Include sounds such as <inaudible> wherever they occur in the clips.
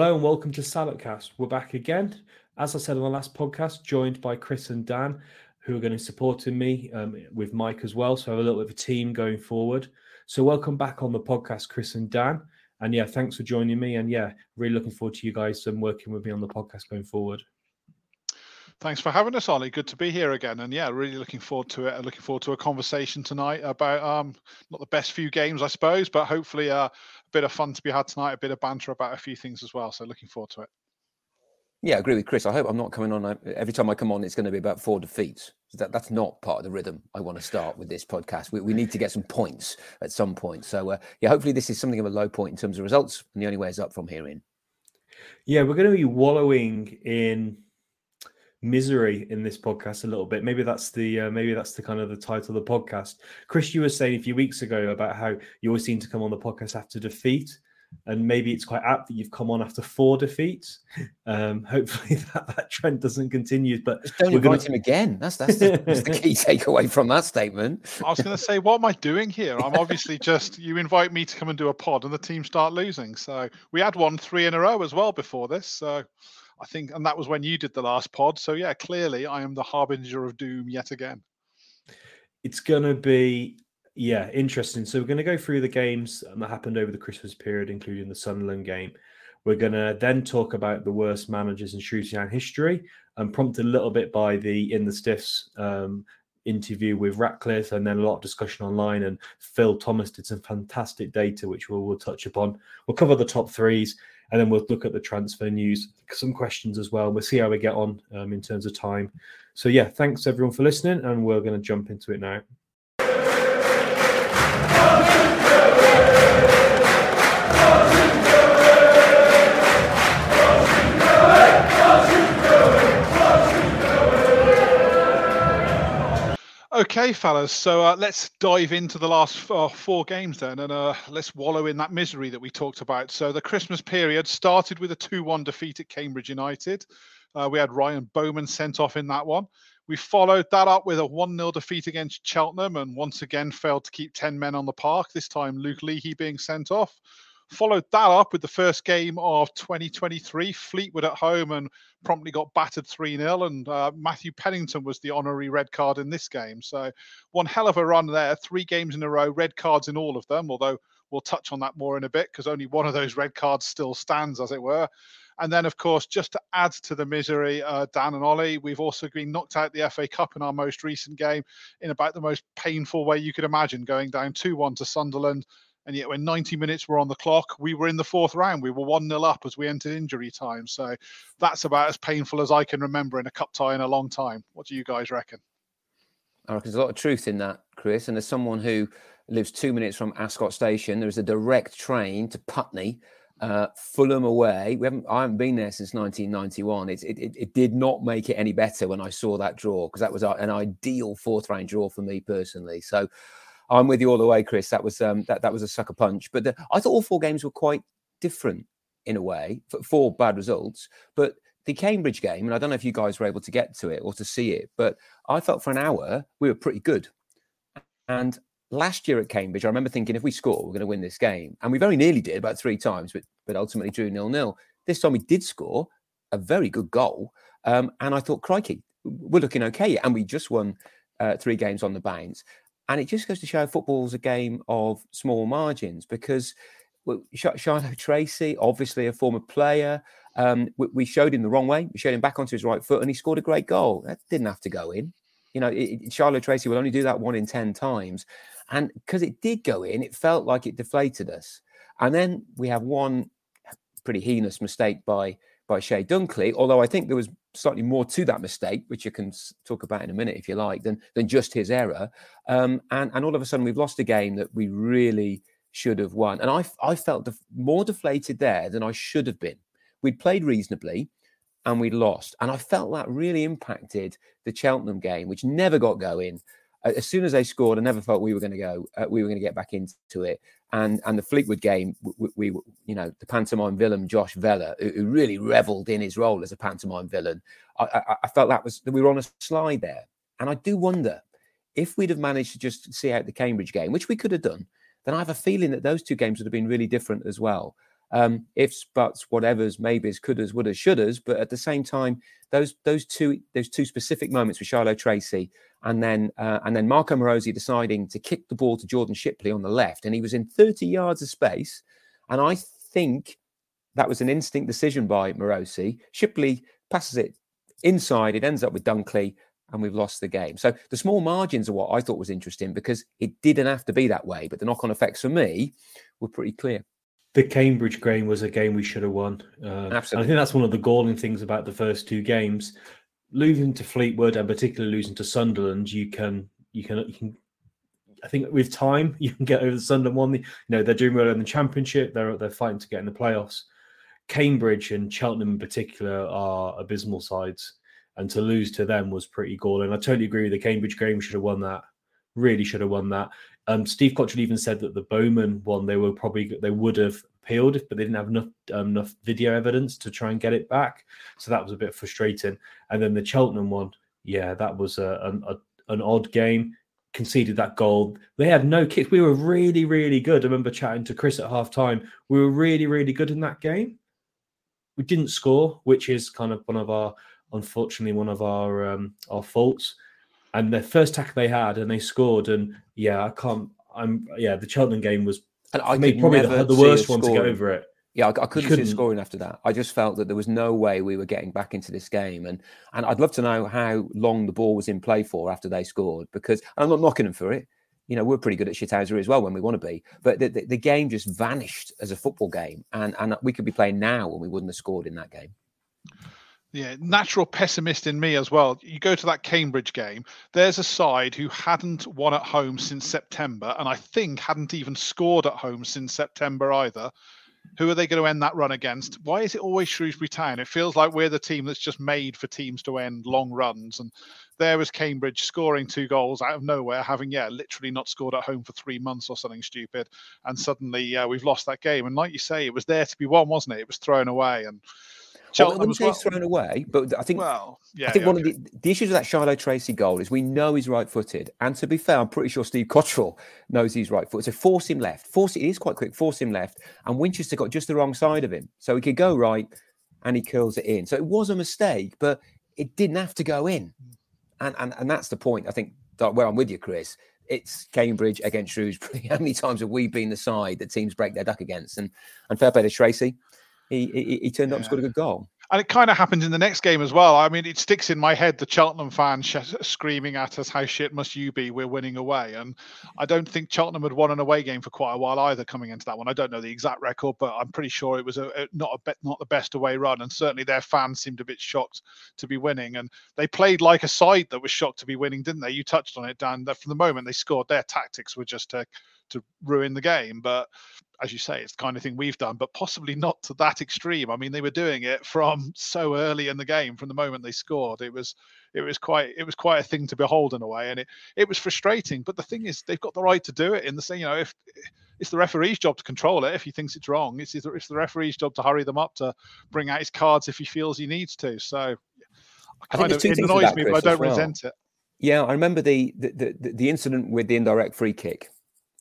Hello and welcome to Salopcast. We're back again. As I said on the last podcast, joined by Chris and Dan, who are going to be supporting me um, with Mike as well. So I have a little bit of a team going forward. So welcome back on the podcast, Chris and Dan. And yeah, thanks for joining me. And yeah, really looking forward to you guys and working with me on the podcast going forward. Thanks for having us, Ollie. Good to be here again. And yeah, really looking forward to it. Looking forward to a conversation tonight about um, not the best few games, I suppose, but hopefully uh, bit of fun to be had tonight, a bit of banter about a few things as well. So looking forward to it. Yeah, I agree with Chris. I hope I'm not coming on uh, every time I come on. It's going to be about four defeats. That, that's not part of the rhythm I want to start with this podcast. We, we need to get some points at some point. So uh, yeah, hopefully this is something of a low point in terms of results, and the only way is up from here in. Yeah, we're going to be wallowing in misery in this podcast a little bit. Maybe that's the uh, maybe that's the kind of the title of the podcast. Chris, you were saying a few weeks ago about how you always seem to come on the podcast after defeat, and maybe it's quite apt that you've come on after four defeats. <laughs> Um, hopefully <laughs> that, that trend doesn't continue. But Just don't invite gonna... him again. That's that's the, that's the key <laughs> takeaway from that statement. I was going to say, what am I doing here? I'm obviously just you invite me to come and do a pod, and the team start losing. So we had one three in a row as well before this. So I think, and that was when you did the last pod. So yeah, clearly I am the harbinger of doom yet again. It's going to be yeah interesting. So we're going to go through the games that happened over the Christmas period, including the Sunderland game. We're going to then talk about the worst managers in Shrewsbury Town history, and prompted a little bit by the in the stiffs um, interview with Ratcliffe, and then a lot of discussion online. And Phil Thomas did some fantastic data, which we'll, we'll touch upon. We'll cover the top threes, and then we'll look at the transfer news, some questions as well. We'll see how we get on um, in terms of time. So, yeah, thanks everyone for listening, and we're going to jump into it now. Okay, fellas. So uh, let's dive into the last uh, four games then, and uh, let's wallow in that misery that we talked about. So the Christmas period started with a 2-1 defeat at Cambridge United. Uh, we had Ryan Bowman sent off in that one. We followed that up with a 1-0 defeat against Cheltenham, and once again failed to keep 10 men on the park. This time, Luke Leahy being sent off. Followed that up with the first game of 2023, Fleetwood at home, and promptly got battered 3 0. And uh, Matthew Pennington was the honorary red card in this game. So, one hell of a run there. Three games in a row, red cards in all of them, although we'll touch on that more in a bit because only one of those red cards still stands, as it were. And then, of course, just to add to the misery, uh, Dan and Ollie, we've also been knocked out the FA Cup in our most recent game in about the most painful way you could imagine, going down 2 1 to Sunderland. And yet, when 90 minutes were on the clock, we were in the fourth round. We were 1 0 up as we entered injury time. So that's about as painful as I can remember in a cup tie in a long time. What do you guys reckon? I reckon there's a lot of truth in that, Chris. And as someone who lives two minutes from Ascot Station, there is a direct train to Putney. Uh, Fulham away. We haven't. I haven't been there since 1991. It, it, it did not make it any better when I saw that draw because that was an ideal fourth round draw for me personally. So I'm with you all the way, Chris. That was um, that that was a sucker punch. But the, I thought all four games were quite different in a way. Four bad results, but the Cambridge game, and I don't know if you guys were able to get to it or to see it, but I felt for an hour we were pretty good. And last year at Cambridge, I remember thinking if we score, we're going to win this game, and we very nearly did about three times, but but ultimately drew nil nil. This time we did score a very good goal, um, and I thought, crikey, we're looking okay, and we just won uh, three games on the bounce. And it just goes to show football's a game of small margins because well, Shilow Tracey, obviously a former player, um, we, we, showed him the wrong way. We showed him back onto his right foot and he scored a great goal. That didn't have to go in. You know, it, Shilow Tracey will only do that one in 10 times. And because it did go in, it felt like it deflated us. And then we have one pretty heinous mistake by by Chey Dunkley, although I think there was slightly more to that mistake, which you can talk about in a minute if you like, than than just his error. Um, and and all of a sudden we've lost a game that we really should have won. And I I felt def- more deflated there than I should have been. We'd played reasonably, and we'd lost, and I felt that really impacted the Cheltenham game, which never got going as soon as they scored, I never felt we were going to go. Uh, we were going to get back into it. And and the Fleetwood game, we, we you know the pantomime villain Josh Vela, who, who, really revelled in his role as a pantomime villain. I, I, I felt that was that we were on a slide there. And I do wonder if we'd have managed to just see out the Cambridge game, which we could have done, then I have a feeling that those two games would have been really different as well. Um, ifs, buts, whatever's, maybes, couldas, wouldas, shouldas. But at the same time, those those two those two specific moments with Shilow Tracey and then uh, and then Marko Marosi deciding to kick the ball to Jordan Shipley on the left, and he was in 30 yards of space, and I think that was an instinct decision by Marosi. Shipley passes it inside, it ends up with Dunkley, and we've lost the game. So the small margins are what I thought was interesting because it didn't have to be that way, but the knock-on effects for me were pretty clear. The Cambridge game was a game we should have won. Uh, Absolutely. I think that's one of the galling things about the first two games. Losing to Fleetwood and particularly losing to Sunderland, you can you can you can I think with time <laughs> you can get over the Sunderland one. You know they're doing well in the Championship. They're they're fighting to get in the playoffs. Cambridge and Cheltenham in particular are abysmal sides, and to lose to them was pretty galling. I totally agree with the Cambridge game. We should have won that. Really should have won that. Um, Steve Cotterill even said that the Bowman one they were probably they would have appealed, but they didn't have enough um, enough video evidence to try and get it back. So that was a bit frustrating. And then the Cheltenham one, yeah, that was a, a, an odd game. Conceded that goal. They had no kicks. We were really, really good. I remember chatting to Chris at half time. We were really, really good in that game. We didn't score, which is kind of one of our, unfortunately, one of our um, our faults and the first tackle they had and they scored and yeah i can't i'm yeah the cheltenham game was and I me, probably the, the worst one to get over it yeah, I, I couldn't, couldn't, see scoring after that. I just felt that there was no way we were getting back into this game, and and I'd love to know how long the ball was in play for after they scored. Because I'm not knocking them for it. You know, we're pretty good at shithousery as well when we want to be. But the, the, the, game just vanished as a football game, and and we could be playing now and we wouldn't have scored in that game. Yeah, natural pessimist in me as well. You go to that Cambridge game, there's a side who hadn't won at home since September, and I think hadn't even scored at home since September either. Who are they going to end that run against? Why is it always Shrewsbury Town? It feels like we're the team that's just made for teams to end long runs. And there was Cambridge scoring two goals out of nowhere, having, yeah, literally not scored at home for three months or something stupid. And suddenly, yeah, we've lost that game. And like you say, it was there to be won, wasn't it? It was thrown away. And Cheltenham well, well. thrown away, but I think well, yeah, I think yeah, one okay. of the, the issues with that Shilow Tracey goal is we know he's right-footed, and to be fair, I'm pretty sure Steve Cotterill knows he's right-footed. So force him left, force it is quite quick. Force him left, and Winchester got just the wrong side of him, so he could go right, and he curls it in. So it was a mistake, but it didn't have to go in, and and and that's the point. I think where I'm with you, Chris. It's Cambridge against Shrewsbury. <laughs> How many times have we been the side that teams break their duck against? And and fair play to Tracey he, he, he turned up and scored a good goal. And it kind of happened in the next game as well. I mean, it sticks in my head the Cheltenham fans sh- screaming at us, "How shit must you be? We're winning away." And I don't think Cheltenham had won an away game for quite a while either. Coming into that one, I don't know the exact record, but I'm pretty sure it was a, a not a be- not the best away run. And certainly their fans seemed a bit shocked to be winning. And they played like a side that was shocked to be winning, didn't they? You touched on it, Dan. That from the moment they scored, their tactics were just to to ruin the game. But as you say, it's the kind of thing we've done, but possibly not to that extreme. I mean, they were doing it from so early in the game, from the moment they scored. It was it was quite it was quite a thing to behold in a way, and it it was frustrating. But the thing is, they've got the right to do it. In the same, you know, if it's the referee's job to control it if he thinks it's wrong. It's it's the referee's job to hurry them up to bring out his cards if he feels he needs to. So, I kind of it annoys me, but I don't well. resent it. Yeah, I remember the, the the the incident with the indirect free kick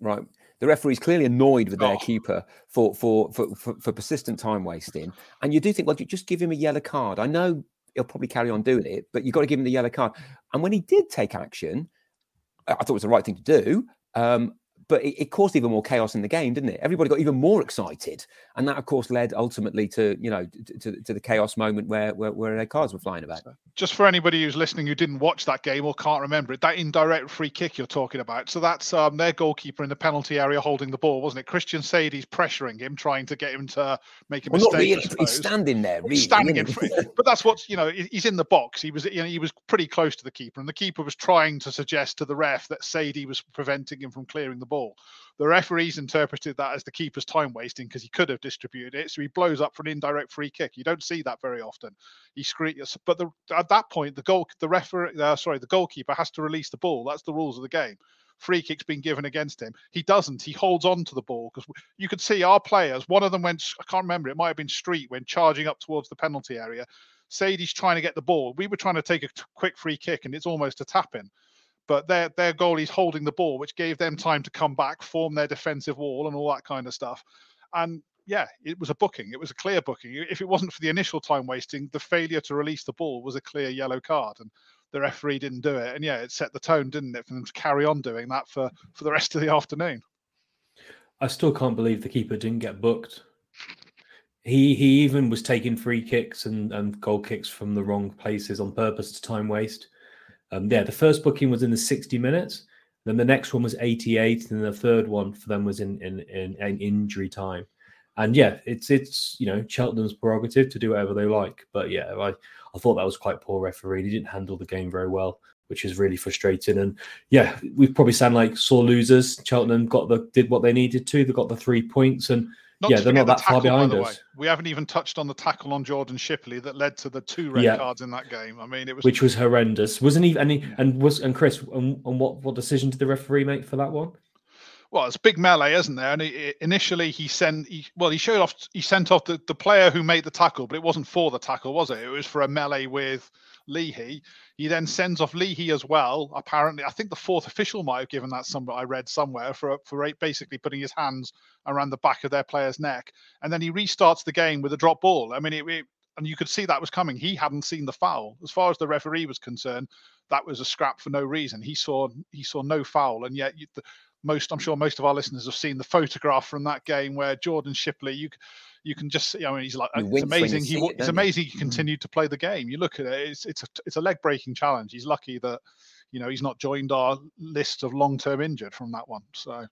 right? The referee's clearly annoyed with their oh. keeper for, for, for for for persistent time wasting, and you do think, well, you just give him a yellow card. I know he'll probably carry on doing it, but you've got to give him the yellow card. And when he did take action, I thought it was the right thing to do. Um, but it, it, caused even more chaos in the game, didn't it? Everybody got even more excited, and that, of course, led ultimately to you know to, to, the chaos moment where, where where their cards were flying about. Just for anybody who's listening who didn't watch that game or can't remember it, that indirect free kick you're talking about. So that's um, their goalkeeper in the penalty area holding the ball, wasn't it? Christian Saydee's pressuring him, trying to get him to make a well, mistake. Really. He's standing there, really, standing in front. <laughs> but that's what you know. He's in the box. He was you know he was pretty close to the keeper, and the keeper was trying to suggest to the ref that Sadie was preventing him from clearing the ball. The referees interpreted that as the keeper's time wasting because he could have distributed it. So he blows up for an indirect free kick. You don't see that very often. He screams, but the, at that point, the goal, the referee, uh, sorry, the goalkeeper has to release the ball. That's the rules of the game. Free kick's been given against him. He doesn't. He holds on to the ball because you could see our players. One of them went. I can't remember. It might have been Street when charging up towards the penalty area. Saydee's trying to get the ball. We were trying to take a t- quick free kick, and it's almost a tap in but their their goalie's holding the ball, which gave them time to come back, form their defensive wall, and all that kind of stuff. And yeah, it was a booking. It was a clear booking. If it wasn't for the initial time wasting, the failure to release the ball was a clear yellow card, and the referee didn't do it. And yeah, it set the tone, didn't it, for them to carry on doing that for for the rest of the afternoon. I still can't believe the keeper didn't get booked. He he even was taking free kicks and, and goal kicks from the wrong places on purpose to time waste. Um, yeah, the first booking was in the 60 minutes. Then the next one was 88, and the third one for them was in in, in, in injury time. And yeah, it's it's you know Cheltenham's prerogative to do whatever they like. But yeah, I, I thought that was quite poor referee. He didn't handle the game very well, which is really frustrating. And yeah, we probably sound like sore losers. Cheltenham got the did what they needed to. They got the three points and not yeah, they're not that tackle, far behind us. We haven't even touched on the tackle on Jordan Shipley that led to the two red yeah. cards in that game. I mean, it was which was horrendous, wasn't he? And, he, and was and Chris, and, and what what decision did the referee make for that one? well, it's big melee, isn't there? And he, initially, he sent, he, well, he showed off, he sent off the, the player who made the tackle, but it wasn't for the tackle, was it? It was for a melee with Leahy. He then sends off Leahy as well. Apparently, I think the fourth official might have given that some I read somewhere for for basically putting his hands around the back of their player's neck, and then he restarts the game with a drop ball. I mean, it, it and you could see that was coming. He hadn't seen the foul. As far as the referee was concerned, that was a scrap for no reason. He saw he saw no foul, and yet you, the, most I'm sure most of our listeners have seen the photograph from that game where Jordan Shipley you you can just you know he's like it's amazing he it, it's amazing he mm. continued to play the game. You look at it it's it's a, it's a leg breaking challenge. He's lucky that you know he's not joined our list of long term injured from that one. So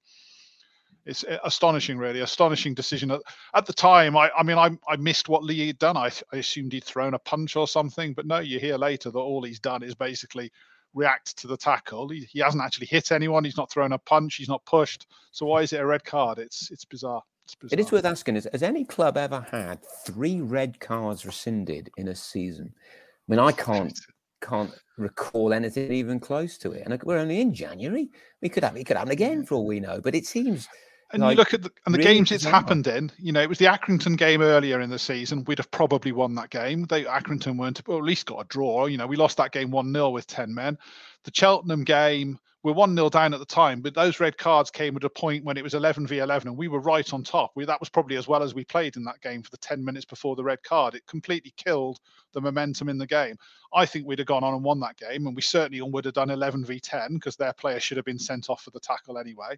it's eh, astonishing really. Astonishing decision. At, at the time I, I mean I, I missed what lee had done. I, I assumed he'd thrown a punch or something but no you hear later that all he's done is basically react to the tackle. He, he hasn't actually hit anyone. He's not thrown a punch. He's not pushed. So why is it a red card? It's it's bizarre. It's bizarre. It is worth asking: is, Has any club ever had three red cards rescinded in a season? I mean, I <laughs> can't can't recall anything even close to it. And we're only in January. We could have it could happen again for all we know. But it seems and like, you look at the, and the really games it's happened in. You know, it was the Accrington game earlier in the season. We'd have probably won that game. They Accrington weren't, or at least got a draw. You know, we lost that game one 0 with ten men. The Cheltenham game, we're one 0 down at the time, but those red cards came at a point when it was eleven v eleven, and we were right on top. We that was probably as well as we played in that game for the ten minutes before the red card. It completely killed the momentum in the game. I think we'd have gone on and won that game, and we certainly would have done eleven v ten because their player should have been sent off for the tackle anyway.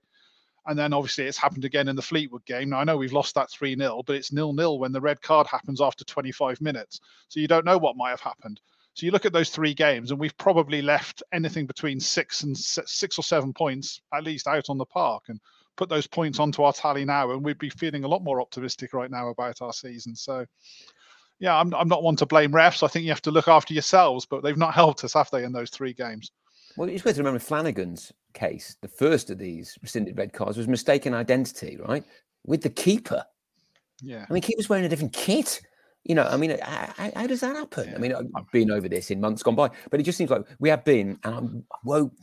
And then obviously it's happened again in the Fleetwood game. Now I know we've lost that 3 0, but it's nil nil when the red card happens after 25 minutes. So you don't know what might have happened. So you look at those three games, and we've probably left anything between six and six or seven points at least out on the park, and put those points onto our tally now, and we'd be feeling a lot more optimistic right now about our season. So, yeah, I'm I'm not one to blame refs. I think you have to look after yourselves, but they've not <laughs> helped us, have they, in those three games? Well, it's worth to remember Flanagan's case. The first of these rescinded red cards was mistaken identity, right? With the keeper. Yeah. I mean, keeper's wearing a different kit. You know, I mean, how, how does that happen? Yeah. I mean, I've been over this in months gone by, but it just seems like we have been, and I won't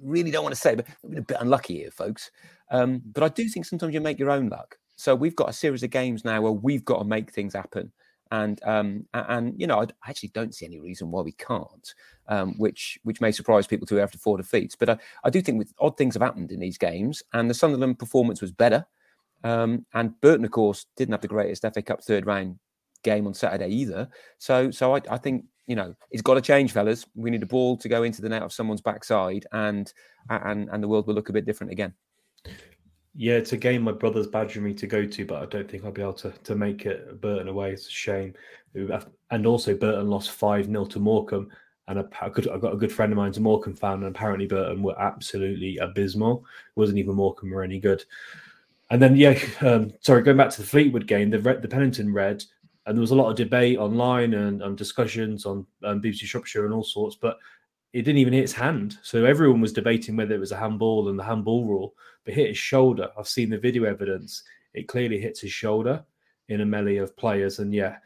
really don't want to say, but we've been a bit unlucky here, folks. Um, but I do think sometimes you make your own luck. So we've got a series of games now where we've got to make things happen and um, and you know I actually don't see any reason why we can't, um, which which may surprise people to after four defeats. But I, I do think with odd things have happened in these games, and the Sunderland performance was better. Um, and Burton, of course, didn't have the greatest FA Cup third round game on Saturday either. So so I, I think you know it's got to change, fellas. We need a ball to go into the net of someone's backside, and and and the world will look a bit different again. Yeah, it's a game my brother's badgering me to go to, but I don't think I'll be able to, to make it Burton away. It's a shame. And also, Burton lost 5 0 to Morecambe. And I I've got a good friend of mine, a Morecambe fan, and apparently Burton were absolutely abysmal. It wasn't even Morecambe were any good. And then, yeah, <laughs> um, sorry, going back to the Fleetwood game, the, the Pennington Red, and there was a lot of debate online and, and discussions on um, BBC Shropshire and all sorts, but it didn't even hit his hand. So everyone was debating whether it was a handball and the handball rule, but hit his shoulder. I've seen the video evidence. It clearly hits his shoulder in a melee of players. And yeah,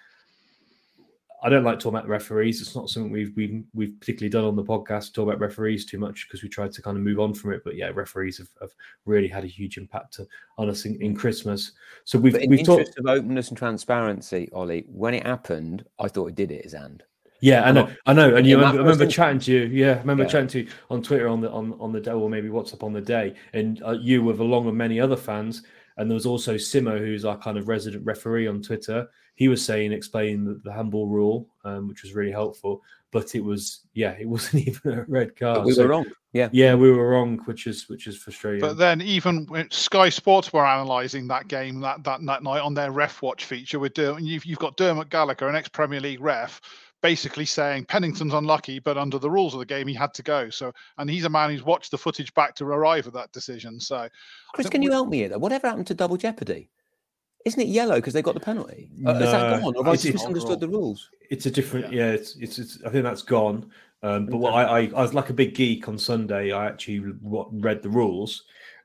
I don't like talking about referees. It's not something we've we've, we've particularly done on the podcast. Talk about referees too much because we tried to kind of move on from it. But yeah, referees have, have really had a huge impact on us in, in Christmas. So we've in we've interest talked of openness and transparency, Ollie. When it happened, I thought it did it his hand. Yeah, I know, I know, and you remember, I remember chatting to you. Yeah, I remember yeah. chatting to you on Twitter on the on on the day, or maybe WhatsApp on the day, and uh, you with along with many other fans, And there was also Simo, who's our kind of resident referee on Twitter. He was saying, explaining the, the handball rule, um, which was really helpful. But it was, yeah, it <laughs> wasn't even a red card. But we So, were wrong. Yeah. Yeah, we were wrong, which is which is frustrating. But then, even when Sky Sports were analysing that game that, that that night on their ref watch feature, with Dermot, you've you've got Dermot Gallagher, an ex Premier League ref, basically saying Pennington's unlucky, but under the rules of the game, he had to go. So, and he's a man who's watched the footage back to arrive at that decision. So, Chris, can you help me here? Though? Whatever happened to double jeopardy? Isn't it yellow because they got the penalty? Uh, is that gone? Or have I just misunderstood the rules? It's a different, Yeah. yeah. it's, it's it's I think that's gone. Um, but what I, I I was like a big geek on Sunday. I actually read the rules,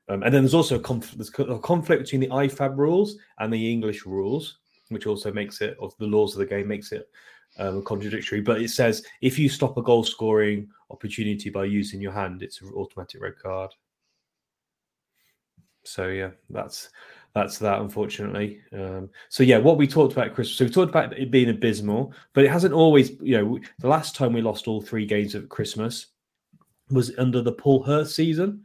um, and then there's also a, conf- there's a conflict between the IFAB rules and the English rules, which also makes it of the laws of the game makes it um, contradictory. But it says if you stop a goal scoring opportunity by using your hand, it's an automatic red card. So yeah, that's that's that unfortunately. Um, so yeah, what we talked about Christmas. So we talked about it being abysmal, but it hasn't always. You know, the last time we lost all three games at Christmas was under the Paul Hurst season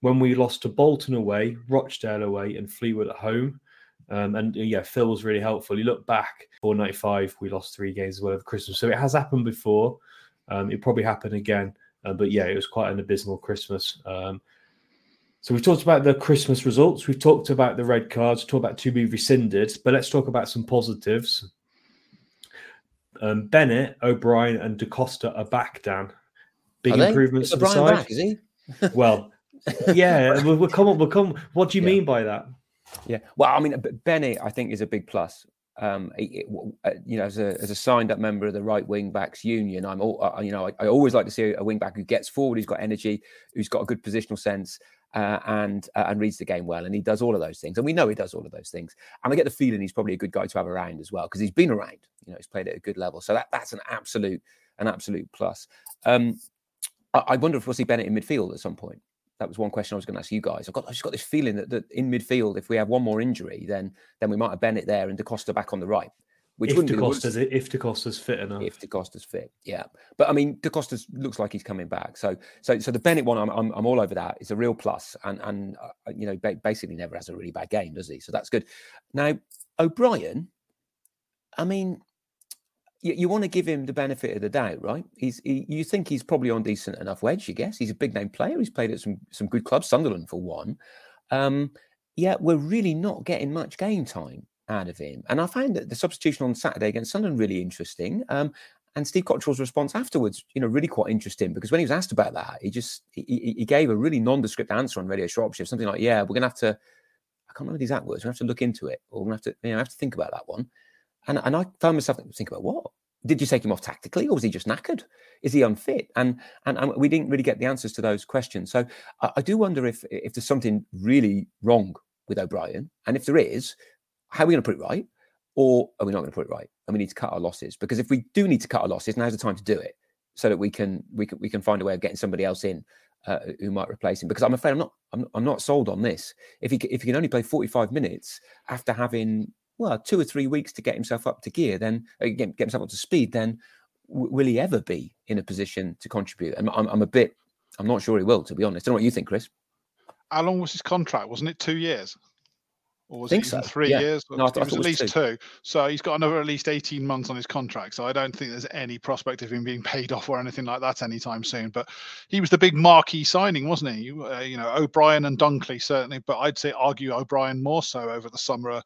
when we lost to Bolton away, Rochdale away, and Fleetwood at home. Um, and uh, yeah, Phil was really helpful. You look back, 495, we lost three games as well over Christmas. So it has happened before. Um, it probably happened again. Uh, but yeah, it was quite an abysmal Christmas. Um, so we've talked about the Christmas results. We've talked about the red cards. Talked about to be rescinded. But let's talk about some positives. Um, Bennett, O'Brien, and DeCosta are back. Dan, big Are improvements to the side. back, is he? Well, <laughs> yeah, we'll, we'll come on. We'll come. What do you Yeah. mean by that? Yeah. Well, I mean, B- Bennett, I think, is a big plus. Um, he- w- uh, you know, as a as a signed up member of the right wing backs union, I'm all, uh, you know, I, I always like to see a wing back who gets forward, who's got energy, who's got a good positional sense, uh, and uh, and reads the game well, and he does all of those things, and we know he does all of those things. And I get the feeling he's probably a good guy to have around as well because he's been around. You know, he's played at a good level, so that that's an absolute an absolute plus. Um, I, I wonder if we'll see Bennett in midfield at some point. That was one question I was going to ask you guys. I've got I just got this feeling that, that in midfield, if we have one more injury, then then we might have Bennett there and DeCosta back on the right, which if wouldn't worst DeCosta's if DeCosta's fit enough. if DeCosta's fit. Yeah, but I mean, DeCosta looks like he's coming back. So, so, so the Bennett one, I'm, I'm, I'm all over that. It's a real plus, and and uh, you know, ba- basically never has a really bad game, does he? So that's good. Now, O'Brien, I mean, you, you want to give him the benefit of the doubt, right? He's he, you think he's probably on decent enough wedge, you guess. He's a big name player. He's played at some some good clubs, Sunderland for one. Um, yet we're really not getting much game time out of him. And I found that the substitution on Saturday against Sunderland really interesting. Um, and Steve Cotterill's response afterwards, you know, really quite interesting because when he was asked about that, he just he, he gave a really nondescript answer on Radio Shropshire, something like, "Yeah, we're gonna have to." I can't remember the exact words. We have to look into it, or we have to, you know, have to think about that one. And and I found myself thinking about what did you take him off tactically, or was he just knackered? Is he unfit? And and, and we didn't really get the answers to those questions. So I, I do wonder if if there's something really wrong with O'Brien, and if there is, how are we going to put it right, or are we not going to put it right? And we need to cut our losses because if we do need to cut our losses, now's the time to do it, so that we can we can we can find a way of getting somebody else in uh, who might replace him. Because I'm afraid I'm not I'm, I'm not sold on this. If he if he can only play 45 minutes after having well two or three weeks to get himself up to gear, then uh, get, get himself up to speed, then w- will he ever be in a position to contribute? And I'm, I'm a bit I'm not sure he will, to be honest. I don't know what you think, Chris. how long was his contract? Wasn't it two years? Or was Think it so, three yeah. years? No, I it was at it was least two. So he's got another at least 18 months on his contract. So I don't think there's any prospect of him being paid <laughs> off or anything like that anytime soon. But he was the big marquee signing, wasn't he? Uh, you know, O'Brien and Dunkley certainly, but I'd say argue O'Brien more so over the summer.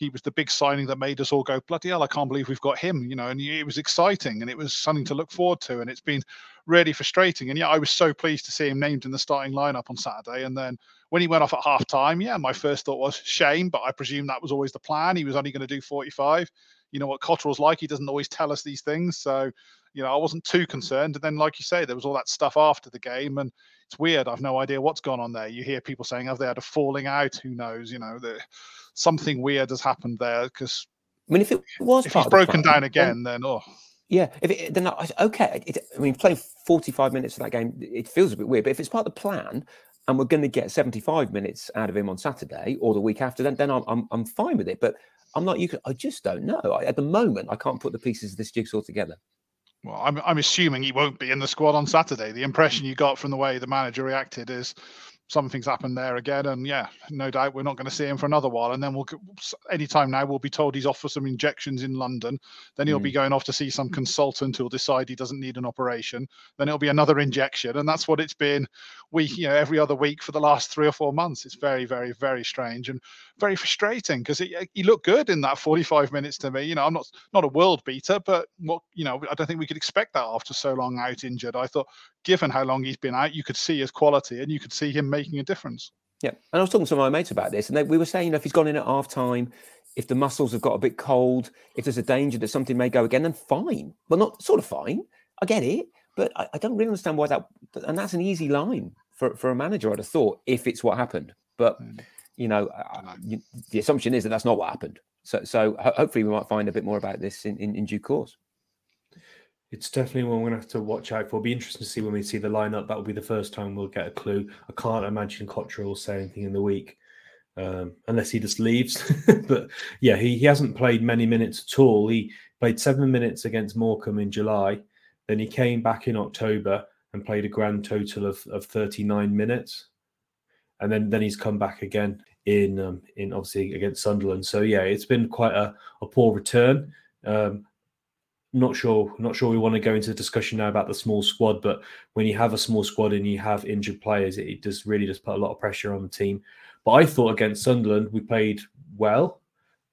He was the big signing that made us all go, bloody hell, I can't believe we've got him, you know, and it was exciting and it was something to look forward to. And it's been really frustrating. And yeah, I was so pleased to see him named in the starting lineup on Saturday. And then when he went off at half time, yeah, my first thought was shame, but I presume that was always the plan. He was only going to do 45. You know what Cotterill's like, he doesn't always tell us these things. So, you know, I wasn't too concerned. And then, like you say, there was all that stuff after the game. And it's weird. I've no idea what's gone on there. You hear people saying, have they had a falling out? Who knows? You know, the, something weird has happened there because I mean, if it was if he's broken plan, down again, then oh, Yeah, if it, then okay. It, I mean, playing 45 minutes of that game, it feels a bit weird. But if it's part of the plan, and we're going to get 75 minutes out of him on Saturday or the week after, then then I'm I'm, I'm fine with it. But I'm not. You can. I just don't know. I, at the moment, I can't put the pieces of this jigsaw together. Well, I'm I'm assuming he won't be in the squad on Saturday. The impression you got from the way the manager reacted is something's happened there again. And yeah, no doubt we're not going to see him for another while. And then we'll, anytime now, we'll be told he's off for some injections in London. Then he'll mm. be going off to see some consultant who'll decide he doesn't need an operation. Then it'll be another injection. And that's what it's been week, you know, every other week for the last three or four months. It's very, very, very strange and very frustrating because he looked good in that 45 minutes to me. You know, I'm not, not a world beater, but what, you know, I don't think we could expect that after so long out injured. I thought, given how long he's been out, you could see his quality and you could see him making a difference. Yeah, and I was talking to my mates about this, and they, we were saying, you know, if he's gone in at half time, if the muscles have got a bit cold, if there's a danger that something may go again, then fine. Well, not sort of fine. I get it, but I, I don't really understand why that. And that's an easy line for for a manager, I'd have thought, if it's what happened. But mm. you know, I, you, the assumption is that that's not what happened. So, so hopefully, we might find a bit more about this in, in, in due course it's definitely one we're going to have to watch out for. It'll be interesting to see when we see the lineup. That will be the first time we'll get a clue. I can't imagine Cotterill will say anything in the week um, unless he just leaves. <laughs> but yeah, he, he hasn't played many minutes at all. He played seven minutes against Morecambe in July. Then he came back in October and played a grand total of, of 39 minutes. And then, then he's come back again in um, in obviously against Sunderland. So yeah, it's been quite a, a poor return. Um, not sure not sure we want to go into the discussion now about the small squad but when you have a small squad and you have injured players it, it does really just put a lot of pressure on the team. But i thought against sunderland we played well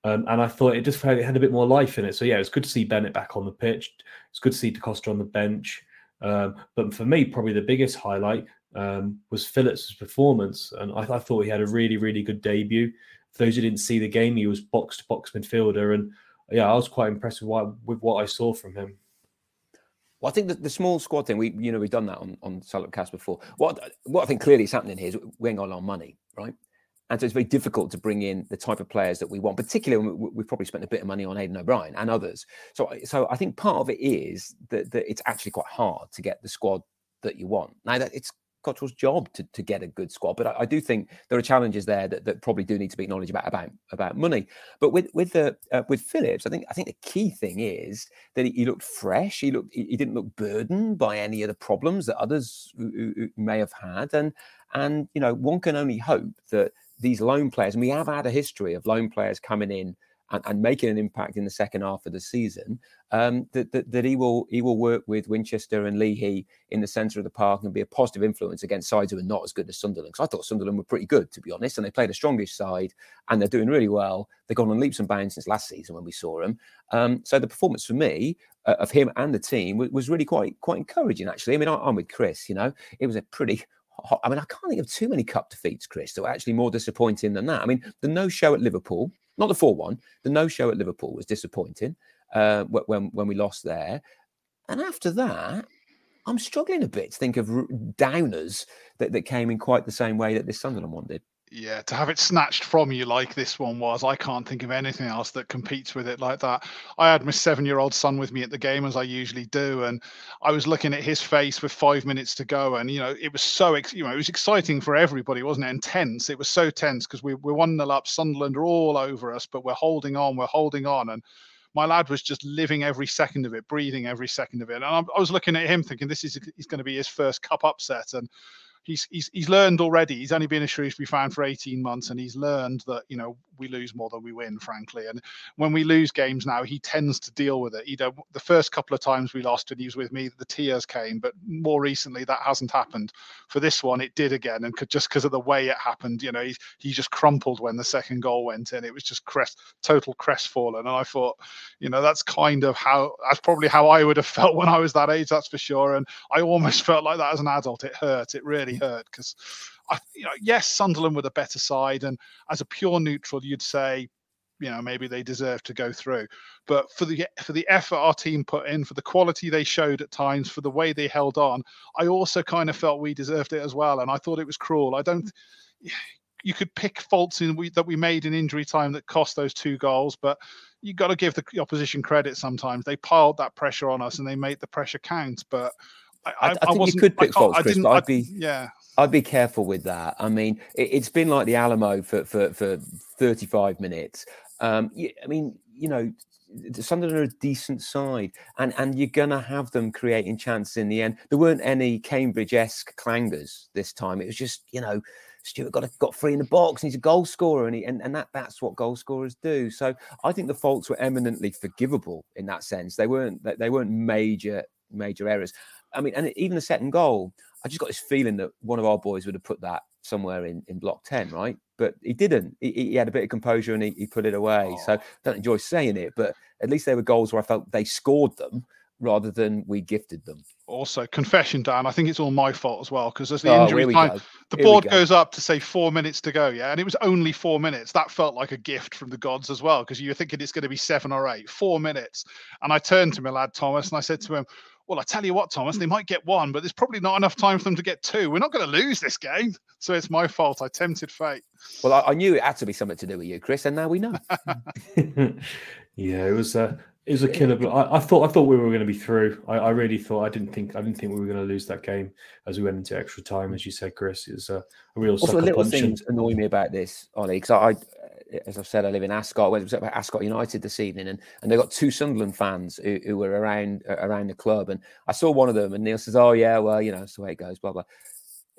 um, and i thought it just it had a bit more life in it. So yeah it's good to see bennett back on the pitch. It's good to see DeCosta on the bench. Um, but for me probably the biggest highlight um, was phillips' performance and I, I thought he had a really really good debut. For those who didn't see the game he was box to box midfielder and yeah, I was quite impressed with what, with what I saw from him. Well, I think that the small squad thing, we you know we've done that on on Salop Cast before. What what I think clearly is happening here is we ain't got a lot of money, right? And so it's very difficult to bring in the type of players that we want, particularly when we've probably spent a bit of money on Aiden O'Brien and others. So, so I think part of it is that, that it's actually quite hard to get the squad that you want. Now that it's Cotterill's job to, to get a good squad. But I, I, do think there are challenges there that, that probably do need to be acknowledged about about, about money. But with with the uh, with Phillips, I think I think the key thing is that he, he looked fresh. He looked he, he, didn't look burdened by any of the problems that others who, who may have had. And and you know one can only hope that these loan players, and we have had a history of loan players coming in and, and making an impact in the second half of the season, um, that, that, that he will he will work with Winchester and Leahy in the centre of the park and be a positive influence against sides who are not as good as Sunderland. Because I thought Sunderland were pretty good, to be honest, and they played a strongish side and they're doing really well. They've gone on leaps and bounds since last season when we saw them. Um, so the performance for me uh, of him and the team was, was, really quite quite encouraging, actually. I mean, I, am with Chris. You know, it was a pretty I mean, I can't think of too many cup defeats, Chris, that were actually more disappointing than that. I mean, the no show at Liverpool, not the 4 1, the no show at Liverpool was disappointing uh, when, when we lost there. And after that, I'm struggling a bit to think of downers that, that came in quite the same way that this Sunderland one did yeah, to have it snatched from you like this one was, I can't think of anything else that competes with it like that. I had my seven year old son with me at the game, as I usually do, and I was looking at his face with five minutes to go. And, you know, it was so, you know, it was exciting for everybody, wasn't it? Intense. It was so tense because we, we're 1 0 up. Sunderland are all over us, but we're holding on, we're holding on. And, my lad was just living every second of it, breathing every second of it. And I, I was looking at him thinking, this is he's going to be his first cup upset. And he's he's he's learned already. He's only been a Shrewsbury fan for 18 months, and he's learned that you know we lose more than we win, frankly. And when we lose games now, he tends to deal with it. You know, the first couple of times we lost and he was with me, the tears came, but more recently that hasn't happened. For this one, it did again, and could, just because of the way it happened, you know, he he just crumpled when the second goal went in. It was just crest total crestfallen, and I thought, you know, that's kind of how that's probably how I would have felt <laughs> when I was that age, that's for sure. And I almost felt like that as an adult. It hurt. It really hurt because you know, yes, Sunderland were the better side, and as a pure neutral, you'd say, you know, maybe they deserve to go through. But for the for the effort our team put in, for the quality they showed at times, for the way they held on, I also kind of felt we deserved it as well. And I thought it was cruel. I don't. You could pick faults in we, that we made in injury time that cost those two goals, but you got to give the opposition credit. Sometimes they piled that pressure on us and they made the pressure count. But I, I, I, think you could pick faults, Chris, but I'd be yeah. I'd be careful with that. I mean, it, has been like the Alamo for for for 35 minutes. Um, I mean, you know, Sunderland are a decent side, and and you're gonna have them creating chances in the end. There weren't any Cambridge-esque clangers this time. It was just you know Stewart got a, got free in the box, and he's a goal scorer, and he, and, and that that's what goal scorers do. So I think the faults were eminently forgivable in that sense. They weren't they weren't major major errors. I mean, and even the second goal, I just got this feeling that one of our boys would have put that somewhere in, in block 10, right? But he didn't. He, he had a bit of composure and he, he put it away. Oh. So I don't enjoy saying it, but at least they were goals where I felt they scored them rather than we gifted them. Also, confession, Dan, I think it's all my fault as well because as the oh, injury time, go. the board go. goes up to say four minutes to go, yeah, and it was only four minutes. That felt like a gift from the gods as well because you're thinking it's going to be seven or eight, four minutes. And I turned to my lad Thomas and I said to him, well, I tell you what, Thomas, they might get one, but there's probably not enough time for them to get two. We're not going to lose this game. So it's my fault. I tempted fate. Well, I, I knew it had to be something to do with you, Chris, and now we know. <laughs> yeah, it was a it was a killer. I, I, thought I thought we were going to be through. I, I, really thought I didn't think I didn't think we were going to lose that game as we went into extra time, as you said, Chris. It was a, a real. Also, little things annoy me about this, Ollie, because I, as I've said, I live in Ascot. I went about Ascot United this evening, and, and they got two Sunderland fans who, who were around uh, around the club. And I saw one of them, and Neil says, "Oh yeah, well, you know, that's the way it goes." Blah blah.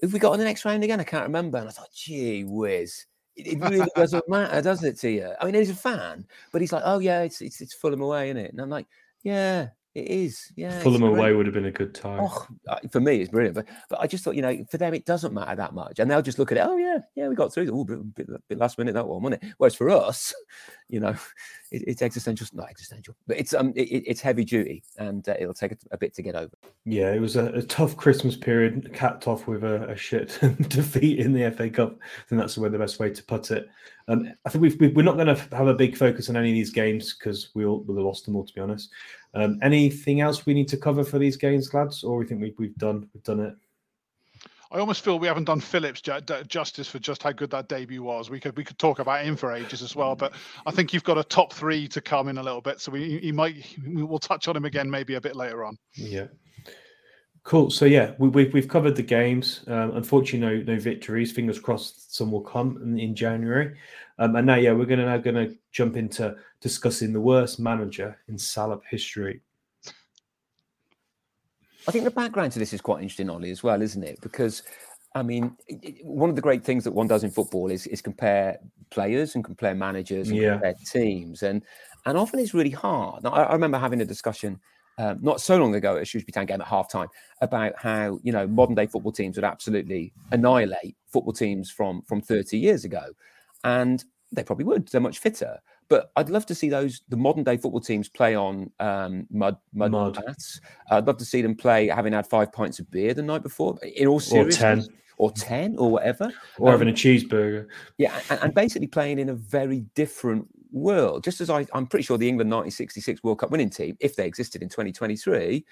If we got in the next round again, I can't remember. And I thought, gee whiz, it, really doesn't <laughs> matter, does it to you? I mean, he's a fan, but he's like, "Oh yeah, it's it's, it's Fulham away, isn't it?" And I'm like, "Yeah, it is, yeah. Fulham away would have been a good time. Oh, for me, it's brilliant. But but I just thought, you know, for them, it doesn't matter that much, and they'll just look at it. Oh yeah, yeah, we got through. Oh, bit, bit, bit last minute that one, wasn't it? Whereas for us, <laughs> you know, <laughs> it, it's existential, not existential, but it's um, it, it's heavy duty, and uh, it'll take a, a, bit to get over. Yeah, it was a, a tough Christmas period, capped off with a, a shit <laughs> defeat in the FA Cup. I think that's the best way to put it. Um, I think we've, we are not going to have a big focus on any of these games because we all we lost them all, to be honest. Um, anything else we need to cover for these games, lads, or we think we, we've done we've done it? I almost feel we haven't done Phillips justice for just how good that debut was. We could we could talk about him for ages as well, but I think you've got a top three to come in a little bit, so we he might we'll touch on him again maybe a bit later on. Yeah. Cool. So yeah, we, we've we've covered the games. Um, unfortunately, no no victories. Fingers crossed, some will come in, in January. Um, and now, yeah, we're gonna now gonna jump into discussing the worst manager in Salop history. I think the background to this is quite interesting, Ollie, as well, isn't it? Because I mean, one of the great things that one does in football is is compare players and compare managers and yeah. compare teams, and and often it's really hard. I, I remember having a discussion um, not so long ago at a Shrewsbury Town game at halftime about how you know modern day football teams would absolutely annihilate football teams from from 30 years ago and they probably would. They're much fitter. But I'd love to see those the modern day football teams play on um, mud mud, mud. Mats. I'd love to see them play having had five pints of beer the night before. In all seriousness or 10 or 10 or whatever. Or um, having a cheeseburger. Yeah and, and basically playing in a very different world, just as I, I'm pretty sure the England 1966 World Cup winning team, if they existed in 2023,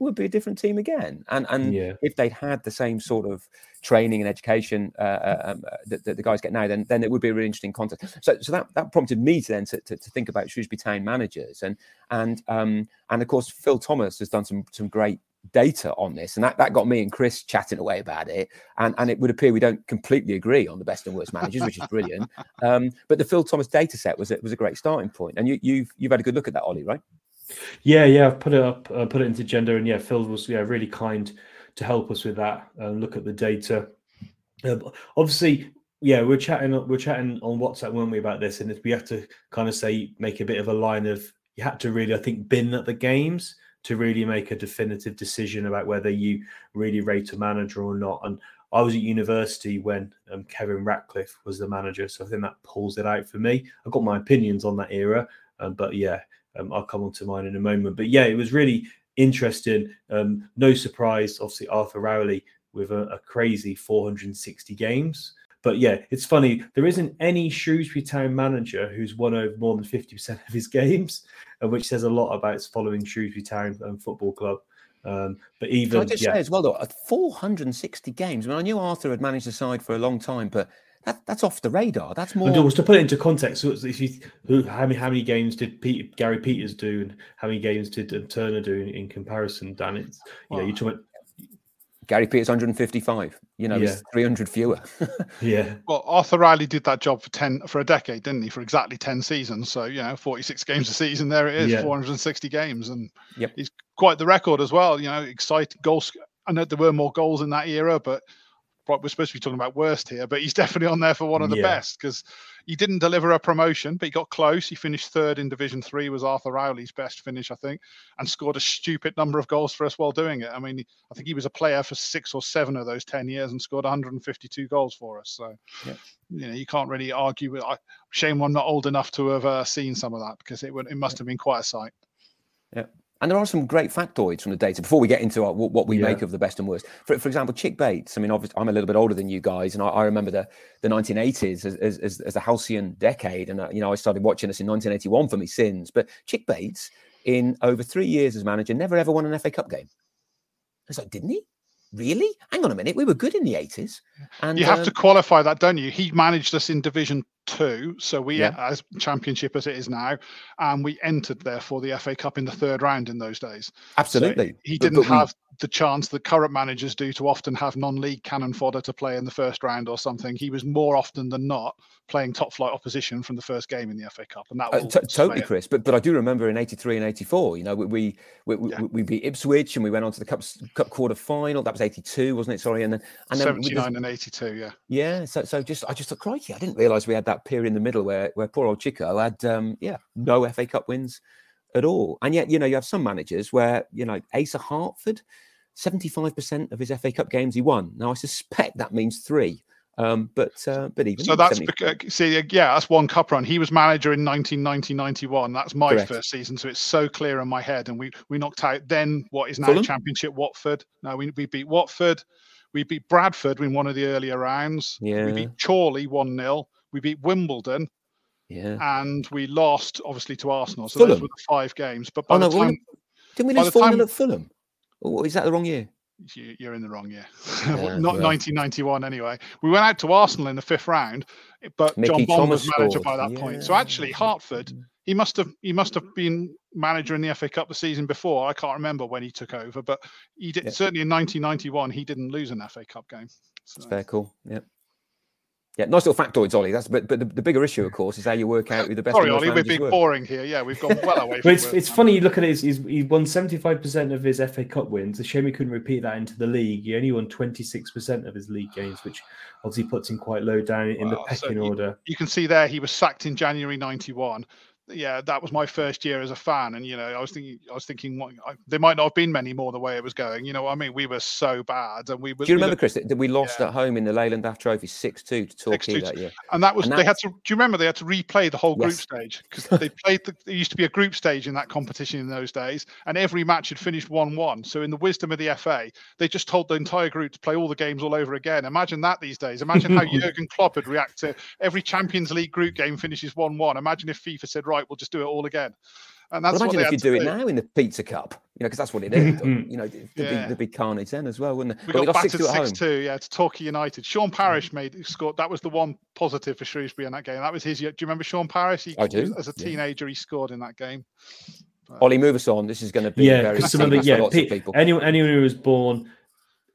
would be a different team again. And and yeah. if they'd had the same sort of training and education uh, uh um, uh, that, that, the guys get now, then then it would be a really interesting context. So so that, that prompted me to then to, to, to think about Shrewsbury Town managers and and um and of course Phil Thomas has done some some great data on this, and that, that got me and Chris chatting away about it. And, and it would appear we don't completely agree on the best and worst managers, which is brilliant. Um, but the Phil Thomas data set was a, was a great starting point, and you, you've you've had a good look at that, Ollie, right? Yeah, yeah, I've put it up, uh, put it into gender, and yeah, Phil was yeah really kind to help us with that and look at the data. Uh, obviously, yeah, we're chatting we're chatting on WhatsApp, weren't we, about this? And we have to kind of say make a bit of a line of you had to really, I think, bin at the games to really make a definitive decision about whether you really rate a manager or not. And I was at university when um, Kevin Ratcliffe was the manager, so I think that pulls it out for me. I've got my opinions on that era, um, but yeah, um, I'll come on to mine in a moment. But yeah, it was really interesting. Um, no surprise, obviously Arthur Rowley with a, a crazy 460 games. But yeah, it's funny. There isn't any Shrewsbury Town manager who's won over more than 50% of his <laughs> games, uh, which says a lot about following Shrewsbury Town um, Football Club. Um, but even Can I just yeah. say as well, though, 460 games. I mean, I knew Arthur had managed the side for a long time, but that, that's off the radar. That's more. And to put it into context, so if you, who, how many how many games did Pete, Gary Peters do, and how many games did uh, Turner do in, in comparison? Dan, it's you know, you're talking Gary Peters 155. You know, yeah. 300 fewer. <laughs> yeah. Well, Arthur Rowley did that job for 10 for a decade, didn't he? For exactly 10 seasons. So, you know, 46 games a season. There it is, yeah. 460 games. And yep. he's quite the record as well. You know, exciting goals. I know there were more goals in that era, but we're supposed to be talking about worst here, but he's <laughs> definitely on there for one of the yeah. best because he didn't deliver a promotion, but he got close. He finished third in Division Three, was Arthur Rowley's best finish, I think, and scored a stupid number of goals for us while doing it. I mean, I think he was a player for six or seven of those ten years and scored 152 goals for us. So, yeah. you know, you can't really argue with. I, shame I'm not old enough to have uh, seen some of that because it it must have been quite a sight. Yeah. And there are some great factoids from the data before we get into our, what we yeah. make of the best and worst. For, for example, Chic Bates. I mean, obviously, I'm a little bit older than you guys, and I, I remember the, the 1980s as, as, as, as the halcyon decade. And, uh, you know, I started watching this in 1981 for me sins. But Chic Bates, in over three years as manager, never ever won an FA Cup game. I was like, didn't he? Really? Hang on a minute. We were good in the 80s. And you have um, to qualify that, don't you? He managed us in Division two. So we, yeah. as championship as it is now, and we entered therefore the FA Cup in the third round in those days. Absolutely. So he didn't but, but have we... the chance that current managers do to often have non-league cannon fodder to play in the first round or something. He was more often than not playing top flight opposition from the first game in the FA Cup, and that uh, t- totally, Chris. But but I do remember in '83 and '84, you know, we we we, yeah. we, beat Ipswich and we went on to the cup cup quarter final. That was '82, wasn't it? Sorry, and then and then 79 and '82, yeah. Yeah. So so just I just thought, crikey, I didn't realise we had that period in the middle where where poor old Chico had um, yeah no FA Cup wins at all, and yet you know you have some managers where you know Asa Hartford, seventy five percent of his FA Cup games he won. Now I suspect that means three. Um, but uh, but even so, that's because, see, yeah, that's one cup run. He was manager in 1990-91. That's my Correct. first season, so it's so clear in my head. And we we knocked out then what is now Fulham? Championship Watford. No, we we beat Watford. We beat Bradford in one of the earlier rounds. Yeah. We beat Chorley one 0 We beat Wimbledon. Yeah. And we lost obviously to Arsenal. So Fulham. those were the five games. But oh, by oh, the time, didn't we lose four time, at Fulham? Or is that the wrong year? You're in the wrong year. Yeah, <laughs> Not yeah. 1991 anyway. We went out to Arsenal in the fifth round, but Mickey John Bond Thomas was manager scored. by that yeah. point. So actually, Hartford, he must have he must have been manager in the FA Cup the season before. I can't remember when he took over, but he did certainly in 1991 he didn't lose an FA Cup game. So. That's very cool. Yeah. Yeah, nice little factoids, Ollie. That's but but the, the bigger issue, of course, is how you work out who the best. Sorry, Ollie, we're being boring here. Yeah, we've gone well away. <laughs> but it's it's funny. You look at it. He's, he won seventy five percent of his FA Cup wins. A shame he couldn't repeat that into the league. He only won twenty six percent of his league games, which obviously puts him quite low down in the pecking so order. You, you can see there he was sacked in January ninety one yeah, that was my first year as a fan, and you know, I was thinking, I was thinking, what, I, there might not have been many more the way it was going. You know, I mean, we were so bad, and we. Were, do you remember, Chris, that we lost yeah. at home in the Leyland DAF Trophy six two to Torquay that year? And that was and they had to. Do you remember they had to replay the whole group stage because they played. The, there used to be a group stage in that competition in those days, and every match had finished one one. So in the wisdom of the FA, they just told the entire group to play all the games all over again. Imagine that these days. Imagine how <laughs> Jurgen Klopp would react to every Champions League group game finishes one one. Imagine if FIFA said, right, we'll just do it all again again. And that's well, imagine if you do it now in the Pizza Cup, you know, because that's what it is. <laughs> you know, there'd, yeah. be, there'd be carnage then as well, wouldn't it? We got, we got battered six two, yeah, to Torquay United. Sean Parrish mm. made scored. That was the one positive for Shrewsbury in that game. That was his. Do you remember Sean Parrish? He, I do. As a teenager, yeah. he scored in that game. Ollie, move us on. This is going to be yeah, because some of the yeah, pe- anyone anyone who was born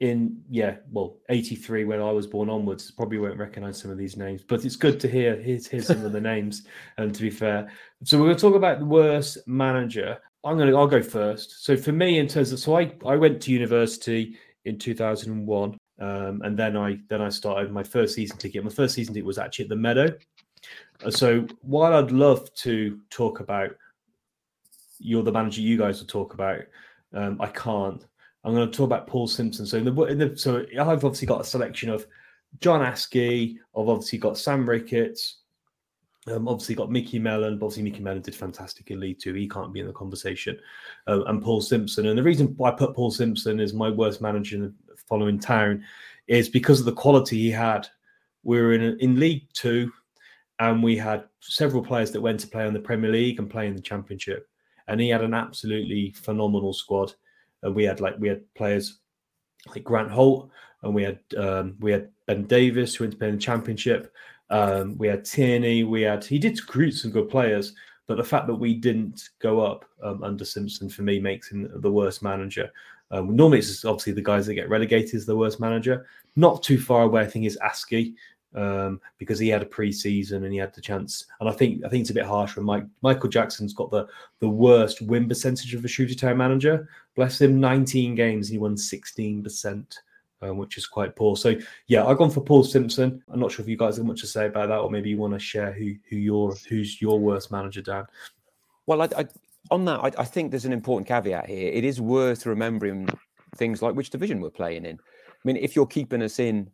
in yeah well 83 when i was born onwards probably won't recognize some of these names but it's good to hear here's, here's some of the <laughs> names and to be fair. So we're going to talk about the worst manager. I'm going to i'll go first. So for me in terms of so i i went to university in 2001 um, and then i then i started my first season ticket. My first season ticket was actually at the meadow. Uh, so while i'd love to talk about you're the manager you guys will talk about um, i can't I'm going to talk about Paul Simpson. So, in the, in the, so I've obviously got a selection of John Askey. I've obviously got Sam Ricketts. Um, obviously got Micky Mellon. Obviously, Micky Mellon did fantastic in League Two. He can't be in the conversation. Um, and Paul Simpson. And the reason I put Paul Simpson as my worst manager in the following town is because of the quality he had. We were in in League Two, and we had several players that went to play in the Premier League and play in the Championship. And he had an absolutely phenomenal squad and we had like we had players like Grant Holt, and we had um, we had Ben Davies who went to play in the championship. Um, we had Tierney. We had he did recruit some good players, but the fact that we didn't go up um, under Simpson for me makes him the worst manager. Um, normally, it's obviously the guys that get relegated is the worst manager. Not too far away, I think, is Askey um, because he had a pre-season and he had the chance. And I think I think it's a bit harsh when Mike, Michael Jackson's got the the worst win percentage of a Shrewsbury Town manager. Bless him, 19 games he won 16 percent. Um, which is quite poor. So yeah, I've gone for Paul Simpson. I'm not sure if you guys have much to say about that, or maybe you want to share who who your who's your worst manager, Dan. Well, I, I, on that, I, I, think there's an important caveat here. It is worth remembering things like which division we're playing in. I mean, if you're keeping us in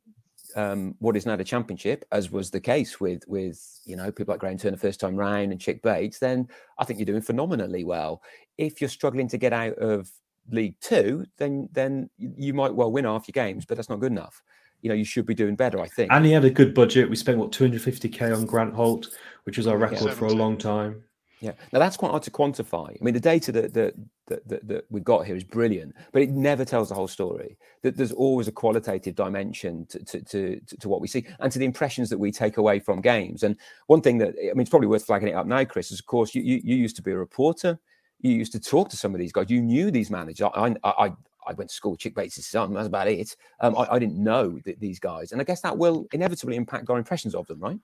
um, what is now the championship, as was the case with with you know people like Graham Turner first time round and Chic Bates, then I think you're doing phenomenally well. If you're struggling to get out of League Two, then then you might well win half your games, but that's not good enough. You know, you should be doing better. I think. And he had a good budget. We spent what 250k on Grant Holt, which was our record yeah, for a long time. Yeah. Now that's quite hard to quantify. I mean, the data that that, that that, we've got here is brilliant, but it never tells the whole story. That there's always a qualitative dimension to, to, to, to, what we see and to the impressions that we take away from games. And one thing that I mean, it's probably worth flagging it up now, Chris, is of course you you, you used to be a reporter. You used to talk to some of these guys. You knew these managers. I I, I, I went to school with Chic Bates' son. That's about it. Um, I, I didn't know that these guys, and I guess that will inevitably impact our impressions of them, right?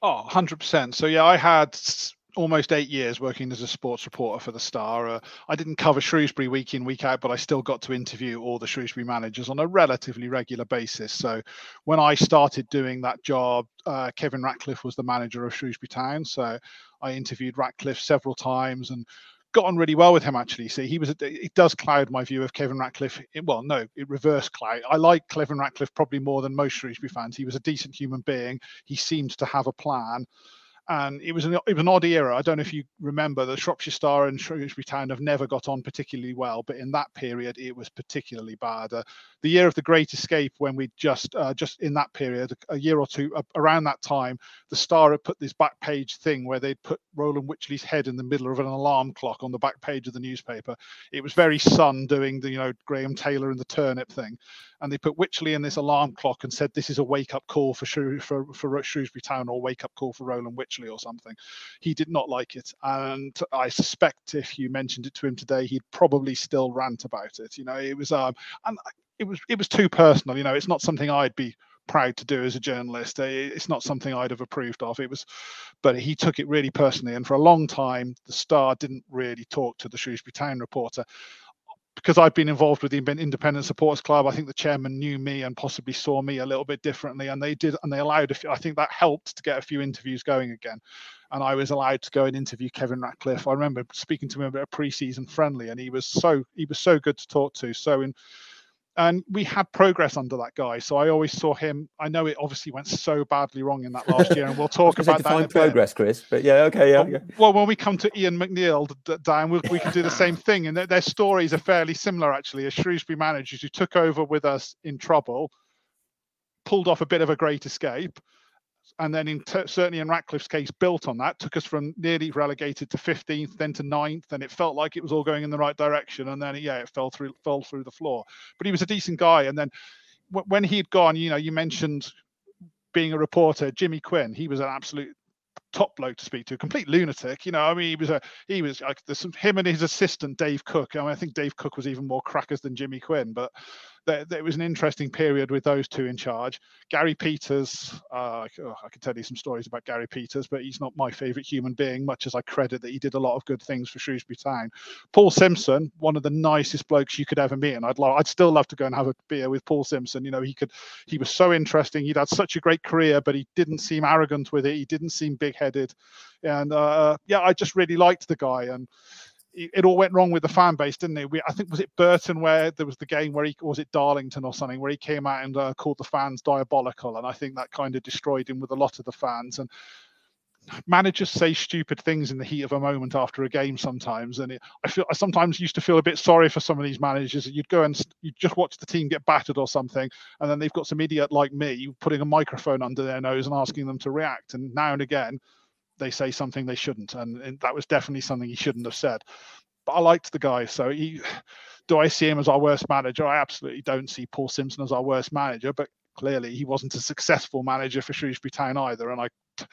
Oh, 100%. So, yeah, I had almost eight years working as a sports reporter for the Star. Uh, I didn't cover Shrewsbury week in, week out, but I still got to interview all the Shrewsbury managers on a relatively regular basis. So when I started doing that job, uh, Kevin Ratcliffe was the manager of Shrewsbury Town. So I interviewed Ratcliffe several times and got on really well with him actually see he was it does cloud my view of kevin ratcliffe it, well no it reverse cloud i like kevin ratcliffe probably more than most shrewsbury fans he was a decent human being he seemed to have a plan and it was an it was an odd era. I don't know if you remember the Shropshire Star and Shrewsbury Town have never got on particularly well, but in that period it was particularly bad. Uh, the year of the Great Escape, when we just uh, just in that period, a year or two uh, around that time, the Star had put this back page thing where they'd put Roland Wycherley's head in the middle of an alarm clock on the back page of the newspaper. It was very Sun doing the you know Graham Taylor and the turnip thing, and they put Wycherley in this alarm clock and said this is a wake up call for Shrew- for, for Shrewsbury Town or wake up call for Roland Wycherley or something. He did not like it, and I suspect if you mentioned it to him today, he'd probably still rant about it. You know, it was um and it was it was too personal. You know, it's not something I'd be proud to do as a journalist. It's not something I'd have approved of. It was, but he took it really personally. And for a long time, the Star didn't really talk to the Shrewsbury Town reporter because I've been involved with the Independent Supporters Club, I think the chairman knew me and possibly saw me a little bit differently, and they did, and they allowed. A few, I think that helped to get a few interviews going again, and I was allowed to go and interview Kevin Ratcliffe. I remember speaking to him at a pre-season friendly, and he was so he was so good to talk to, so in and we had progress under that guy. So I always saw him. I know it obviously went so badly wrong in that last year, and we'll <laughs> talk about that. progress, Chris. But yeah, okay, yeah, well, yeah. Well, when we come to Ian McNeill, Dan, we, we can do the <laughs> same thing, and their, their stories are fairly similar actually. As Shrewsbury managers who took over with us in trouble, pulled off a bit of a great escape, and then in t- certainly in Ratcliffe's case, built on that, took us from nearly relegated to 15th, then to 9th, and it felt like it was all going in the right direction, and then yeah, it fell through fell through the floor. But he was a decent guy, and then w- when he had gone, you know, you mentioned being a reporter, Jimmy Quinn, he was an absolute top bloke to speak to, a complete lunatic. You know, I mean, he was a he was like there's some him and his assistant Dave Cook. I mean, I think Dave Cook was even more crackers than Jimmy Quinn, but there was an interesting period with those two in charge. Gary Peters, uh, oh, I could tell you some stories about Gary Peters, but he's not my favourite human being, much as I credit that he did a lot of good things for Shrewsbury Town. Paul Simpson, one of the nicest blokes you could ever meet, and I'd love, I'd still love to go and have a beer with Paul Simpson. You know, he could, he was so interesting. He'd had such a great career, but he didn't seem arrogant with it. He didn't seem big-headed, and uh, yeah, I just really liked the guy and it all went wrong with the fan base, didn't it? We, I think was it Burton where there was the game where he was it Darlington or something where he came out and uh, called the fans diabolical, and I think that kind of destroyed him with a lot of the fans. And managers say stupid things in the heat of a moment after a game sometimes, and it, I feel I sometimes used to feel a bit sorry for some of these managers. You'd go and you just watch the team get battered or something, and then they've got some idiot like me putting a microphone under their nose and asking them to react. And now and again they say something they shouldn't, and, that was definitely something he shouldn't have said. But I liked the guy, so he. <sighs> Do I see him as our worst manager? I absolutely don't see Paul Simpson as our worst manager, but clearly he wasn't a successful manager for Shrewsbury Town either. And I, <sighs>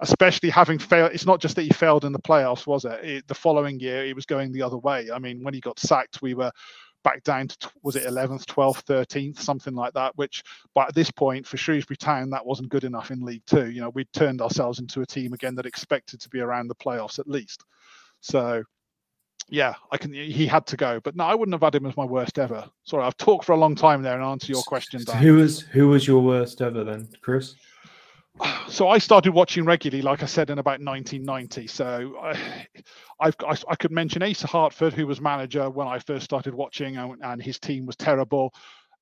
especially having failed, it's not just that he failed in the playoffs, was it? it? The following year, he was going the other way. I mean, when he got sacked, we were back down to was it 11th, 12th, 13th, something like that. Which, but at this point for Shrewsbury Town, that wasn't good enough in League Two. You know, we'd turned ourselves into a team again that expected to be around the playoffs at least. So, yeah, I can. He had to go, but no, I wouldn't have had him as my worst ever. Sorry, I've talked for a long time there and answer your question. Dan. Who was who was your worst ever then, Chris? <sighs> so I started watching regularly, like I said, in about 1990. So I, I've, I, I could mention Asa Hartford, who was manager when I first started watching, and, and, his team was terrible.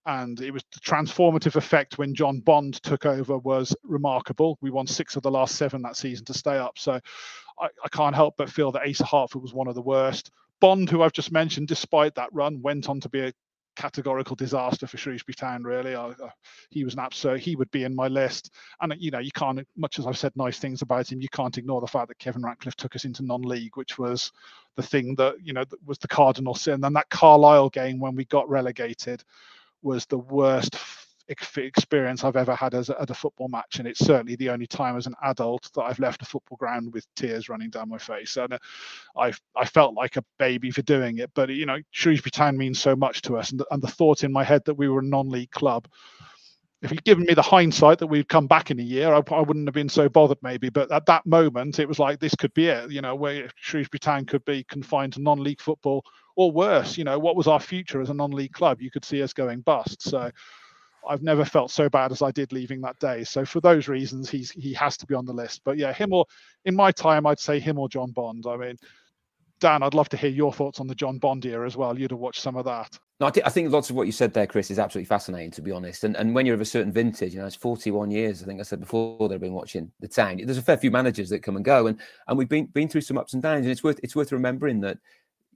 And it was the transformative effect when John Bond took over was remarkable. We won six of the last seven that season to stay up. So I, I can't help but feel that Asa Hartford was one of the worst. Bond, who I've just mentioned, despite that run, went on to be a categorical disaster for Shrewsbury Town. Really, I, uh, he was an absolute. He would be in my list. And you know, you can't. Much as I've said nice things about him, you can't ignore the fact that Kevin Ratcliffe took us into non-league, which was the thing that you know was the cardinal sin. And that Carlisle game when we got relegated was the worst experience I've ever had as a, at a football match, and it's certainly the only time as an adult that I've left a football ground with tears running down my face. And uh, I I felt like a baby for doing it, but you know Shrewsbury Town means so much to us, and the, and the thought in my head that we were a non-league club. If you'd given me the hindsight that we'd come back in a year, I, I wouldn't have been so bothered, maybe. But at that moment, it was like this could be it. You know, where Shrewsbury Town could be confined to non-league football, or worse. You know, what was our future as a non-league club? You could see us going bust. So I've never felt so bad as I did leaving that day. So for those reasons, he's he has to be on the list. But yeah, him or in my time, I'd say him or John Bond. I mean, Dan, I'd love to hear your thoughts on the John Bond era as well. You'd have watched some of that. No, I, th- I think lots of what you said there, Chris, is absolutely fascinating, to be honest. And and when you're of a certain vintage, you know, it's 41 years. I think I said before they've been watching the town. There's a fair few managers that come and go, and and we've been been through some ups and downs. And it's worth it's worth remembering that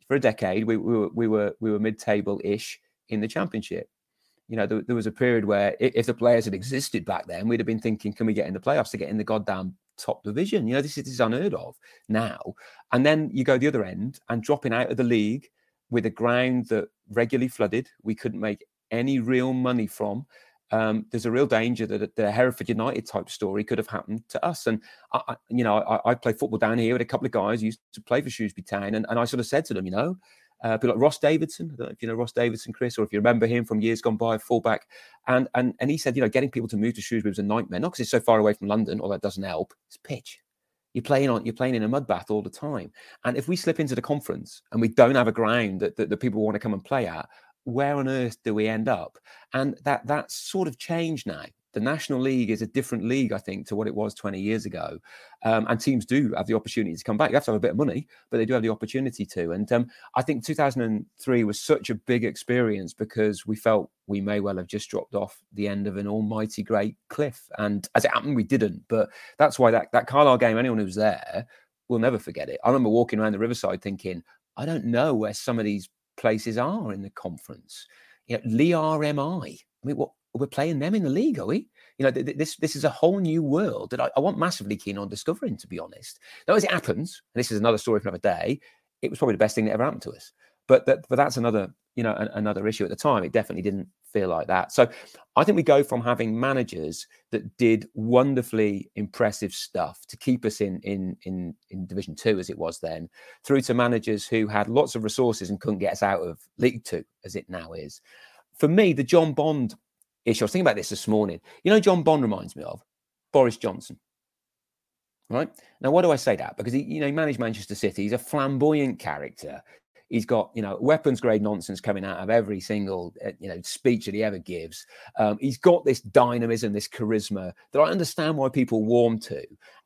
for a decade we, we were we were we were mid table ish in the championship you know, there, there, was a period where if the players had existed back then, we'd have been thinking, can we get in the playoffs to get in the goddamn top division? You know, this is, this is unheard of now. And then you go the other end and dropping out of the league with a ground that regularly flooded, we couldn't make any real money from. Um, there's a real danger that the Hereford United type story could have happened to us. And I, you know, I, I played football down here with a couple of guys who used to play for Shrewsbury Town, and, and I sort of said to them, you know, uh, people like Ross Davidson. I don't know if you know Ross Davidson, Chris, or if you remember him from years gone by, fullback. And and and he said, you know, getting people to move to Shrewsbury was a nightmare, not because it's so far away from London, or that doesn't help. It's pitch. You're playing on, you're playing in a mud bath all the time. And if we slip into the conference and we don't have a ground that, that, that people want to come and play at, where on earth do we end up? And that that's sort of changed now the National League is a different league, I think, to what it was 20 years ago. Um, and teams do have the opportunity to come back. You have to have a bit of money, but they do have the opportunity to. And um, I think 2003 was such a big experience because we felt we may well have just dropped off the end of an almighty great cliff. And as it happened, we didn't. But that's why that, that Carlisle game, anyone who was there will never forget it. I remember walking around the Riverside thinking, I don't know where some of these places are in the conference. You know, Leigh RMI. I mean, what we're playing them in the league, are we? You know, th- th- this this is a whole new world that I, I, want massively keen on discovering. To be honest, now as it happens, and this is another story for another day, it was probably the best thing that ever happened to us. But that, but that's another you know an, another issue at the time. It definitely didn't feel like that. So I think we go from having managers that did wonderfully impressive stuff to keep us in in in in Division Two as it was then, through to managers who had lots of resources and couldn't get us out of League Two as it now is. For me, the John Bond issue. I was thinking about this this morning. You know, John Bond reminds me of Boris Johnson. Right now, why do I say that? Because he, you know, he managed Manchester City. He's a flamboyant character. He's got, you know, weapons grade nonsense coming out of every single, uh, you know, speech that he ever gives. Um, he's got this dynamism, this charisma that I understand why people warm to,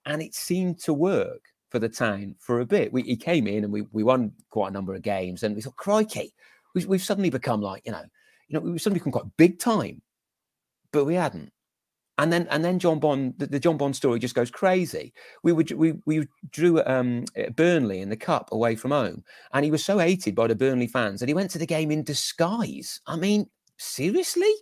and it seemed to work for the town for a bit. We, he came in and we we won quite a number of games, and we thought, crikey, we've, we've suddenly become like, you know, you know, we've suddenly become quite big time but we hadn't. And then and then John Bond, the, the John Bond story just goes crazy. We would we we drew um, Burnley in the cup away from home, and he was so hated by the Burnley fans that he went to the game in disguise. I mean, seriously,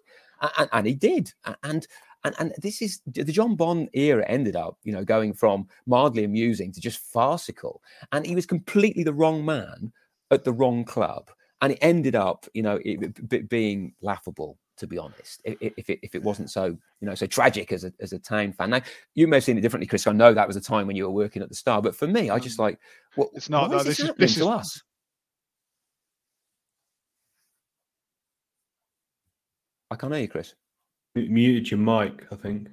and, and he did. And and and this is the John Bond era ended up, you know, going from mildly amusing to just farcical, and he was completely the wrong man at the wrong club, and it ended up, you know, it, being laughable to be honest, if it, if it wasn't so you know so tragic as a as a town fan. Now you may have seen it differently, Chris. I know that was a time when you were working at the Star, but for me, I just mm. like what it's not. No, this, is this is us. I can't hear you, Chris. muted your mic, I think.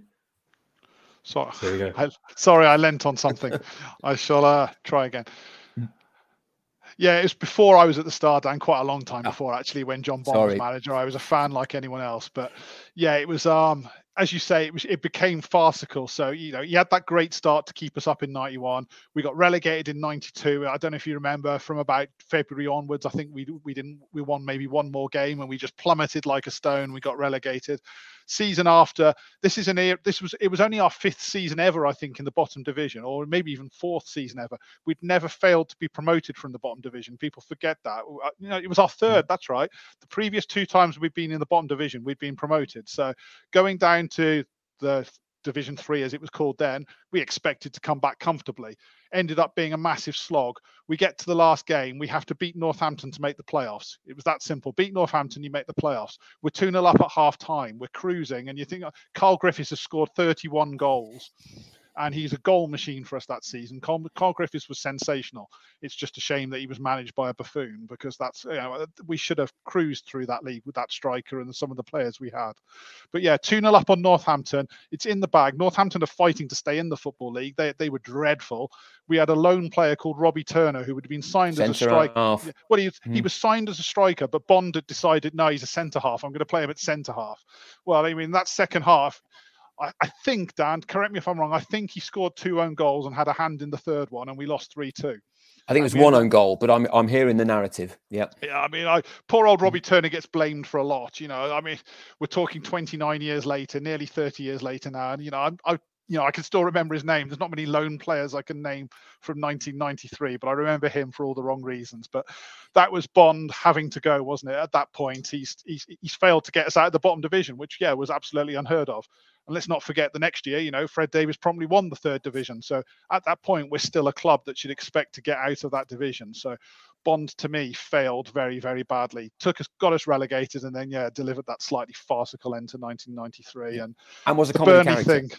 Sorry, There we go. <laughs> I, sorry, I lent on something. <laughs> I shall uh, try again. Yeah, it was before I was at the Star, Dan. Quite a long time Ah. before actually. When John Bond was manager, I was a fan like anyone else. But yeah, it was. Um, as you say, it was. It became farcical. So you know, you had that great start to keep us up in '91. We got relegated in '92. I don't know if you remember. From about February onwards, I think we we didn't. We won maybe one more game, and we just plummeted like a stone. We got relegated. Season after, this is an era- this was it was only our fifth season ever, I think, in the bottom division, or maybe even fourth season ever. We'd never failed to be promoted from the bottom division. People forget that. Uh, You know, it was our third. That's right. The previous two times we'd been in the bottom division, we'd been promoted. So going down to the Division Three, as it was called then, we expected to come back comfortably. Ended up being a massive slog. We get to the last game, we have to beat Northampton to make the playoffs. It was that simple. Beat Northampton, you make the playoffs. We're 2 0 up at half time. We're cruising, and you think Carl Griffiths has scored 31 goals. And he's a goal machine for us that season. Carl, Carl Griffiths was sensational. It's just a shame that he was managed by a buffoon because that's you know we should have cruised through that league with that striker and some of the players we had. But yeah, 2 0 up on Northampton. It's in the bag. Northampton are fighting to stay in the Football League. They, they were dreadful. We had a lone player called Robbie Turner who had been signed as a striker. half. Well, he, he Hmm. was signed as a striker, but Bond had decided, no, he's a centre half. I'm going to play him at centre half. Well, I mean, that second half, I, I think, Dan, correct me if I'm wrong, I think he scored two own goals and had a hand in the third one, and we lost 3 2. I think it was I mean- one own goal, but I'm I'm hearing the narrative. Yeah. Yeah, I mean, I, poor old Robbie Turner gets blamed for a lot. You know, I mean, we're talking 29 years later, nearly 30 years later now, and you know, I, I you know, I can still remember his name. There's not many lone players I can name from 1993, but I remember him for all the wrong reasons. But that was Bond having to go, wasn't it? At that point, he's he's he's failed to get us out of the bottom division, which yeah was absolutely unheard of. And let's not forget the next year, you know, Fred Davies probably won the third division. So at that point, we're still a club that should expect to get out of that division. So Bond to me failed very, very badly. Took us, got us relegated, and then yeah, delivered that slightly farcical end to 1993. And And was a comedy Bernie character. thing,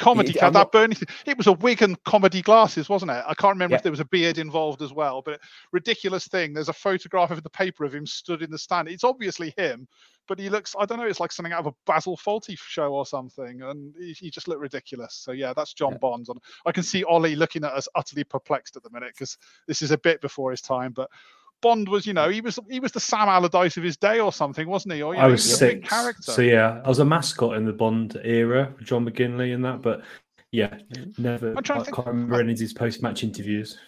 comedy, Yeah, that thing. It was a wig and comedy glasses, wasn't it? I can't remember Yeah. if there was a beard involved as well, but ridiculous thing. There's a photograph of the paper of him stood in the stand. It's obviously him, but he looks, I don't know, it's like something out of a Basil Fawlty show or something, and he, he just looked ridiculous. So yeah, that's John Yeah. Bonds. And I can see Ollie looking at us utterly perplexed at the minute because this is a bit before his time, but. Bond was, you know, he was he was the Sam Allardyce of his day or something, wasn't he? Or you I know, was he a big six. character. So yeah, I was a mascot in the Bond era, John McGinley and that, but yeah, never. I'm trying I to can't think- remember any of his post-match interviews.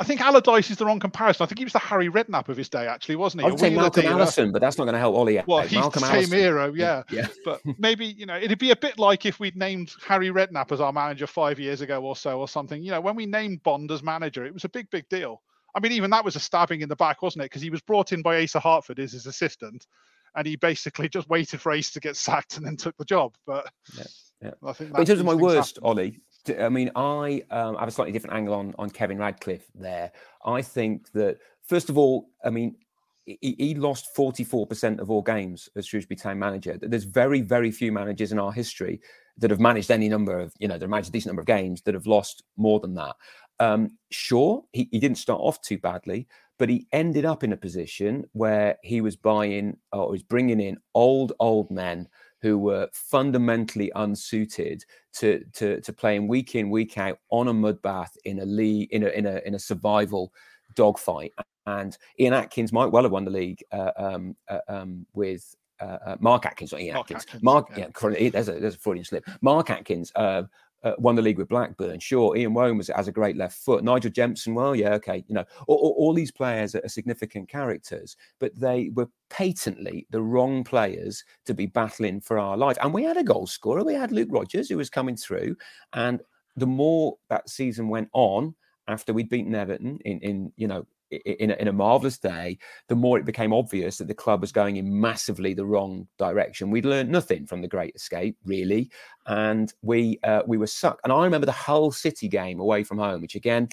I think Allardyce is the wrong comparison. I think he was the Harry Redknapp of his day, actually, wasn't he? I A would say Malcolm dealer. Allison, but that's not going to help Ollie out. Well, he's Malcolm the same Allison. era, yeah. <laughs> Yeah. But maybe you know, it'd be a bit like if we'd named Harry Redknapp as our manager five years ago or so, or something. You know, when we named Bond as manager, it was a big, big deal. I mean, even that was a stabbing in the back, wasn't it? Because he was brought in by Asa Hartford as his assistant, and he basically just waited for Ace to get <laughs> sacked and then took the job. But Yeah, yeah. I think in terms of my worst, happen. Ollie, I mean, I um, have a slightly different angle on on Kevin Ratcliffe there. I think that first of all, I mean, he, he lost forty four percent of all games as Shrewsbury Town manager. There's very very few managers in our history that have managed any number of you know that have managed a decent number of games that have lost more than that. Um, sure, he, he didn't start off too badly, but he ended up in a position where he was buying or was bringing in old old men who were fundamentally unsuited to, to to playing week in week out on a mud bath in a league in a in a in a survival dogfight. And Ian Atkins might well have won the league uh, um, uh, um, with uh, uh, Mark Atkins, not Ian Mark Atkins. Atkins, Mark, yeah. yeah, there's a there's a Freudian slip. Mark Atkins. Uh, uh, won the league with Blackburn. Sure, Ian was has a great left foot. Nigel Jemson, well, yeah, okay. You know, all, all, all these players are significant characters, but they were patently the wrong players to be battling for our life. And we had a goal scorer. We had Luke Rogers who was coming through. And the more that season went on, after we'd beaten Everton in, in you know, in a, in a marvelous day, the more it became obvious that the club was going in massively the wrong direction. We'd learned nothing from the Great Escape, really, and we uh, we were sucked. And I remember the Hull City game away from home, which again,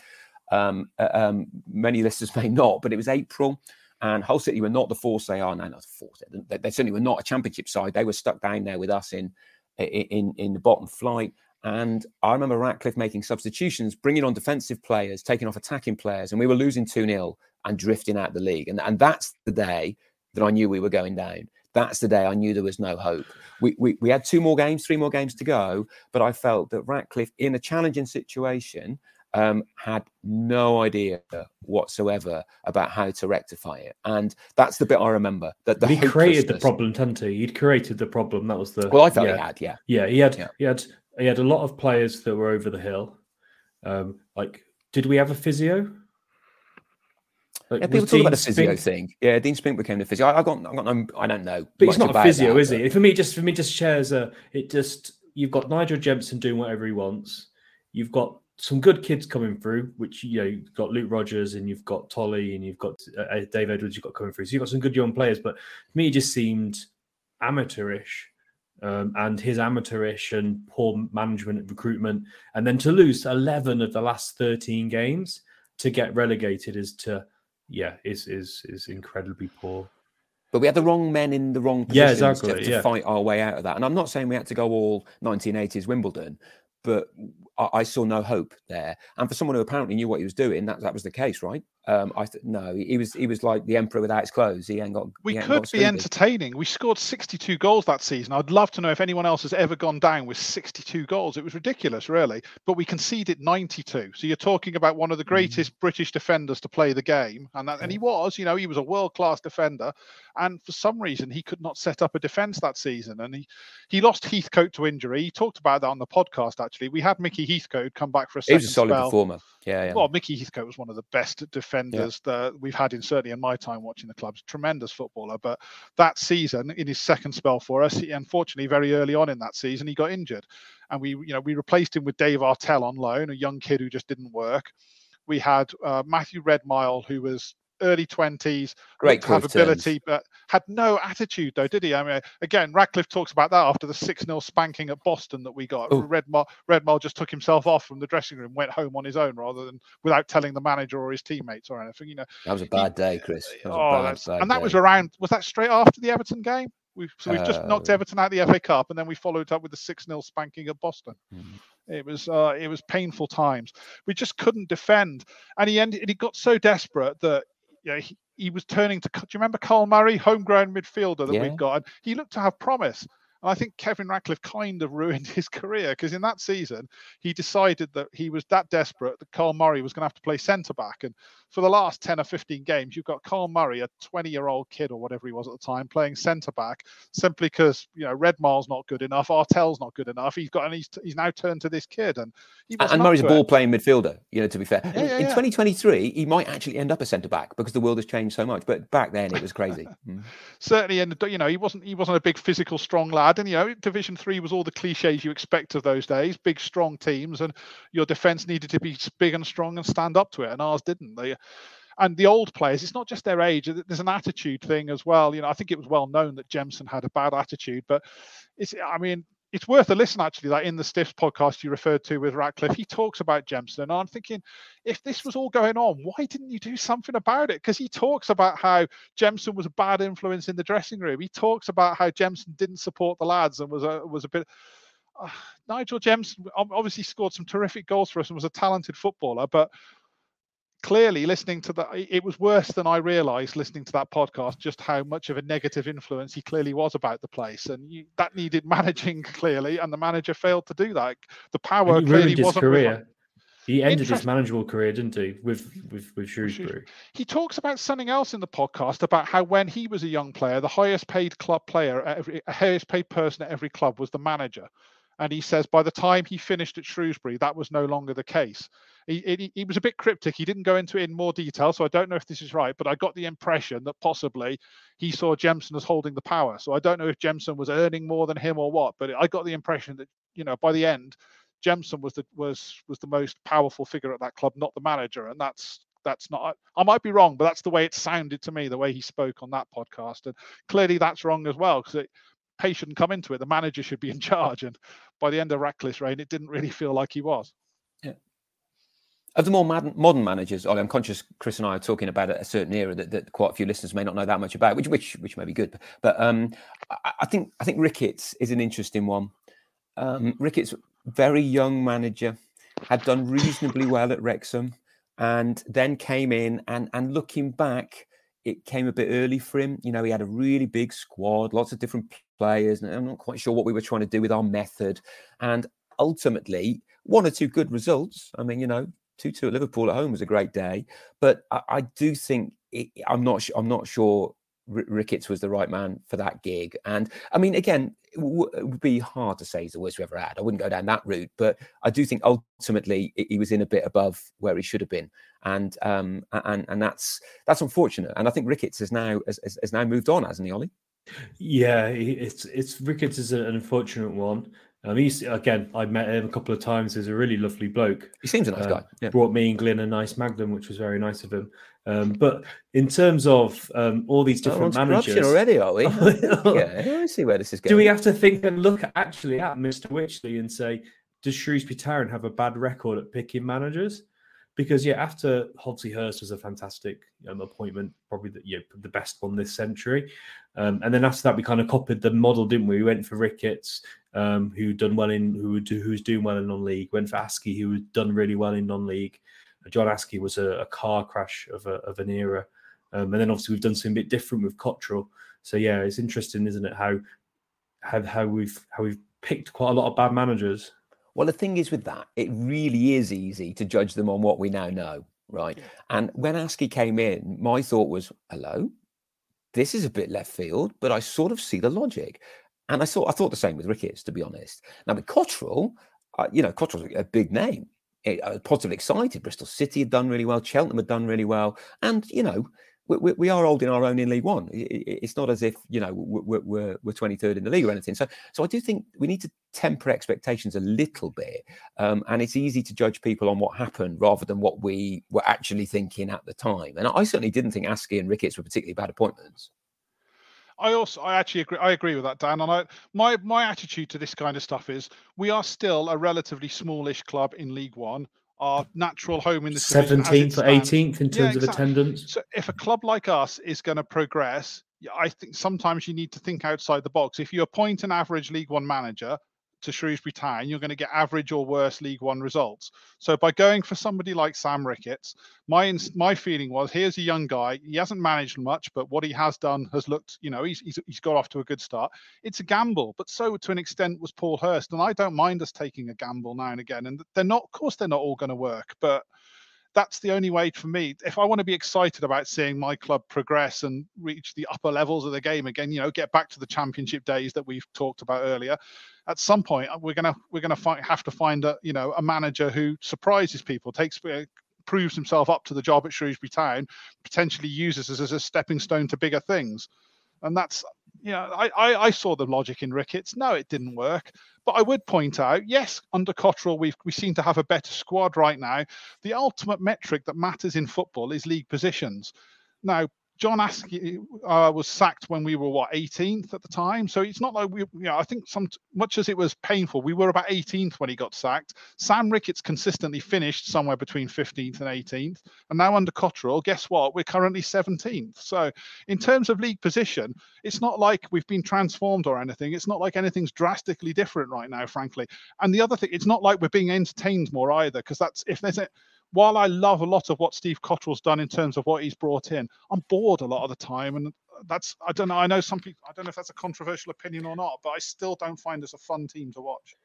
um, uh, um, many <laughs> listeners may not, but it was April. And Hull City were not the force they are now. Not the force. They, they certainly were not a championship side. They were stuck down there with us in in in the bottom flight. And I remember Ratcliffe making substitutions, bringing on defensive players, taking off attacking players, and we were losing 2 0 and drifting out the league. And, and that's the day that I knew we were going down. that's the day I knew there was no hope. We, we, we had two more games, three more games to go, but I felt that Ratcliffe, in a challenging situation, um, had no idea whatsoever about how to rectify it, and that's the bit I remember. That the he created the problem, didn't he? He'd created the problem. That was the well. I thought yeah. he had, yeah, yeah. He had, yeah. he had, he had a lot of players that were over the hill. Um, like, did we have a physio? Like, yeah, people talk about the physio Spink... thing. Yeah, Dean Spink became the physio. I, I got, I got no, I don't know. But he's not a physio, that, is but... he? For me, just for me, just shares a. It just you've got Nigel Jemson doing whatever he wants. You've got some good kids coming through, which you know you've got Luke Rogers and you've got Tolly and you've got uh, uh, Dave Edwards. You've got coming through, so you've got some good young players. But me, it just seemed amateurish, um, and his amateurish and poor management and recruitment, and then to lose eleven of the last thirteen games to get relegated is to yeah is is is incredibly poor. But we had the wrong men in the wrong positions yeah, exactly, to, to yeah. fight our way out of that. And I'm not saying we had to go all 1980s Wimbledon, but I, saw no hope there. And for someone who apparently knew what he was doing, that that was the case, right? Um, I th- no, he was he was like the emperor without his clothes. He ain't got. We ain't could got be entertaining. We scored 62 goals that season. I'd love to know if anyone else has ever gone down with 62 goals. It was ridiculous, really. But we conceded 92. So you're talking about one of the mm. greatest mm. British defenders to play the game, and that, and he was. You know, he was a world class defender, and for some reason he could not set up a defence that season, and he he lost Heathcote to injury. He talked about that on the podcast. Actually, we had Mickey Heathcote come back for a second. He was a solid spell. performer. Yeah, yeah. Well, Mickey Heathcote was one of the best defenders yeah. that we've had in certainly in my time watching the clubs. Tremendous footballer, but that season in his second spell for us, he, unfortunately, very early on in that season, he got injured, and we, you know, we replaced him with Dave Artell on loan, a young kid who just didn't work. We had uh, Matthew Redmile, who was early 20s, great have ability, but had no attitude though, did he? I mean, again, Ratcliffe talks about that after the 6 0 spanking at Boston that we got. Redmile, Redmile just took himself off from the dressing room, went home on his own rather than without telling the manager or his teammates or anything. You know, that was a bad day, Chris. That oh, bad, bad and that day. was around, was that straight after the Everton game? We've, so we've just uh, knocked Everton out of the FA Cup, and then we followed up with the six 0 spanking at Boston. Mm-hmm. It was uh, it was painful times. We just couldn't defend, and he ended. He got so desperate that know, he, he was turning to. Do you remember Carl Murray, homegrown midfielder that yeah. we've got? And He looked to have promise. And I think Kevin Ratcliffe kind of ruined <laughs> his career because in that season he decided that he was that desperate that Carl Murray was going to have to play centre back. And for the last 10 or 15 games, you've got Carl Murray, a 20 year old kid or whatever he was at the time, playing centre back simply because, you know, Redmile's not good enough, Artell's not good enough. He's got, and he's, he's now turned to this kid. And and Murray's a ball playing midfielder, you know, to be fair. Yeah, yeah, in yeah. 2023, he might actually end up a centre back because the world has changed so much. But back then it was crazy. mm. <laughs> Certainly. And, you know, he wasn't, he wasn't a big physical, strong lad. And, you know, Division Three was all the cliches you expect of those days big, strong teams. And your defence needed to be big and strong and stand up to it. And ours didn't. They, and the old players, it's not just their age. There's an attitude thing as well. You know, I think it was well known that Jemson had a bad attitude, but it's, I mean, it's worth a listen actually. Like in the Stiffs podcast you referred to with Ratcliffe, he talks about Jemson, and I'm thinking, if this was all going on, why didn't you do something about it? Because he talks about how Jemson was a bad influence in the dressing room. He talks about how Jemson didn't support the lads and was a was a bit. Uh, Nigel Jemson obviously scored some terrific goals for us and was a talented footballer, but clearly listening to that it was worse than i realized listening to that podcast just how much of a negative influence he clearly was about the place and you, that needed <laughs> managing clearly and the manager failed to do that the power clearly wasn't career. He ended his manageable career, didn't he, with with with Shrewsbury? He talks about something else in the podcast about how when he was a young player, the highest paid club player, every highest paid person at every club was the manager. And he says by the time he finished at Shrewsbury, that was no longer the case. He, he, he, was a bit cryptic. He didn't go into it in more detail, so I don't know if this is right, but I got the impression that possibly he saw Jemson as holding the power. So I don't know if Jemson was earning more than him or what, but I got the impression that you know by the end, Jemson was the was was the most powerful figure at that club, not the manager, and that's that's not I might be wrong, but that's the way it sounded to me, the way he spoke on that podcast, and clearly that's wrong as well because it Pay shouldn't come into it. The manager should be in <laughs> charge, and by the end of Ratcliffe's reign, it didn't really feel like he was. Of the more modern managers, I'm conscious Chris and I are talking about a certain era that, that quite a few listeners may not know that much about, which which which may be good. But um, I, I, think I think Ricketts is an interesting one. Um, Ricketts, very young manager, had done reasonably well at Wrexham, and then came in and and looking back, it came a bit early for him. You know, he had a really big squad, lots of different players, and I'm not quite sure what we were trying to do with our method. And ultimately, one or two good results. I mean, you know, two two at Liverpool at home was a great day, but I, I do think it, I'm not I'm not sure Ricketts was the right man for that gig. And I mean, again, it, w- it, would be hard to say he's the worst we ever had. I wouldn't go down that route, but I do think ultimately he was in a bit above where he should have been, and um, and and that's that's unfortunate. And I think Ricketts has now has, has now moved on, hasn't he, Ollie? Yeah, it's it's Ricketts is an unfortunate one. Um, he's again, I met him a couple of times. He's a really lovely bloke. He seems a nice uh, guy. Yeah. Brought me and Glyn a nice Magnum, which was very nice of him. Um, but in terms of um, all these different oh, managers already, are we? <laughs> yeah, I see where this is going. Do we have to think and look actually at Mr. Wycherley and say, does Shrewsbury Town have a bad record at picking managers? Because yeah, after Hodsey Hurst was a fantastic um, appointment, probably the, yeah, the best one this century. Um, and then after that, we kind of copied the model, didn't we? We went for Ricketts, um, who done well in who who was doing well in non-league. Went for Askey, who had done really well in non-league. John Askey was a, a car crash of, a, of an era. Um, and then obviously we've done something a bit different with Cotterill. So yeah, it's interesting, isn't it? How how how we've how we've picked quite a lot of bad managers. Well, the thing is with that, it really is easy to judge them on what we now know, right? And when Askey came in, my thought was, "Hello, this is a bit left field," but I sort of see the logic. And I thought I thought the same with Ricketts, to be honest. Now with Cotterill, uh, you know, Cotterill's a big name, I was positively excited. Bristol City had done really well. Cheltenham had done really well. And, you know, we, we are holding our own in League One. It's not as if, you know, we're, we're, we're 23rd in the league or anything. So, so I do think we need to temper expectations a little bit. Um, and it's easy to judge people on what happened rather than what we were actually thinking at the time. And I certainly didn't think Askey and Ricketts were particularly bad appointments. I also I actually agree I agree with that, Dan. And I my my attitude to this kind of stuff is we are still a relatively smallish club in League One. Our natural home in the seventeenth or eighteenth in terms yeah, exactly. of attendance. So if a club like us is going to progress, I think sometimes you need to think outside the box. If you appoint an average League One manager, to Shrewsbury Town, you're going to get average or worse League One results. So by going for somebody like Sam Ricketts, my my feeling was here's a young guy. He hasn't managed much, but what he has done has looked, you know, he's, he's, he's got off to a good start. It's a gamble, but so to an extent was Paul Hurst, and I don't mind us taking a gamble now and again. And they're not, of course, they're not all going to work, but that's the only way for me. If I want to be excited about seeing my club progress and reach the upper levels of the game again, you know, get back to the championship days that we've talked about earlier, at some point uh, we're gonna we're gonna have to find a you know a manager who surprises people, takes uh, proves himself up to the job at Shrewsbury Town, potentially uses us as a stepping stone to bigger things, and that's you know, I, I, I, saw the logic in Ricketts. No, it didn't work. But I would point out, yes, under Cotterill, we we seem to have a better squad right now. The ultimate metric that matters in football is league positions. Now, John Askey uh, was sacked when we were what 18th at the time, so it's not like we, you know, I think some much as it was painful, we were about 18th when he got sacked. Sam Ricketts consistently finished somewhere between 15th and 18th, and now under Cotterill, guess what? We're currently 17th. So in terms of league position, it's not like we've been transformed or anything. It's not like anything's drastically different right now, frankly. And the other thing, it's not like we're being entertained more either, because that's if there's a while I love a lot of what Steve Cotterill's done in terms of what he's brought in, I'm bored a lot of the time. And that's, I don't know, I know some people, I don't know if that's a controversial opinion or not, but I still don't find this a fun team to watch.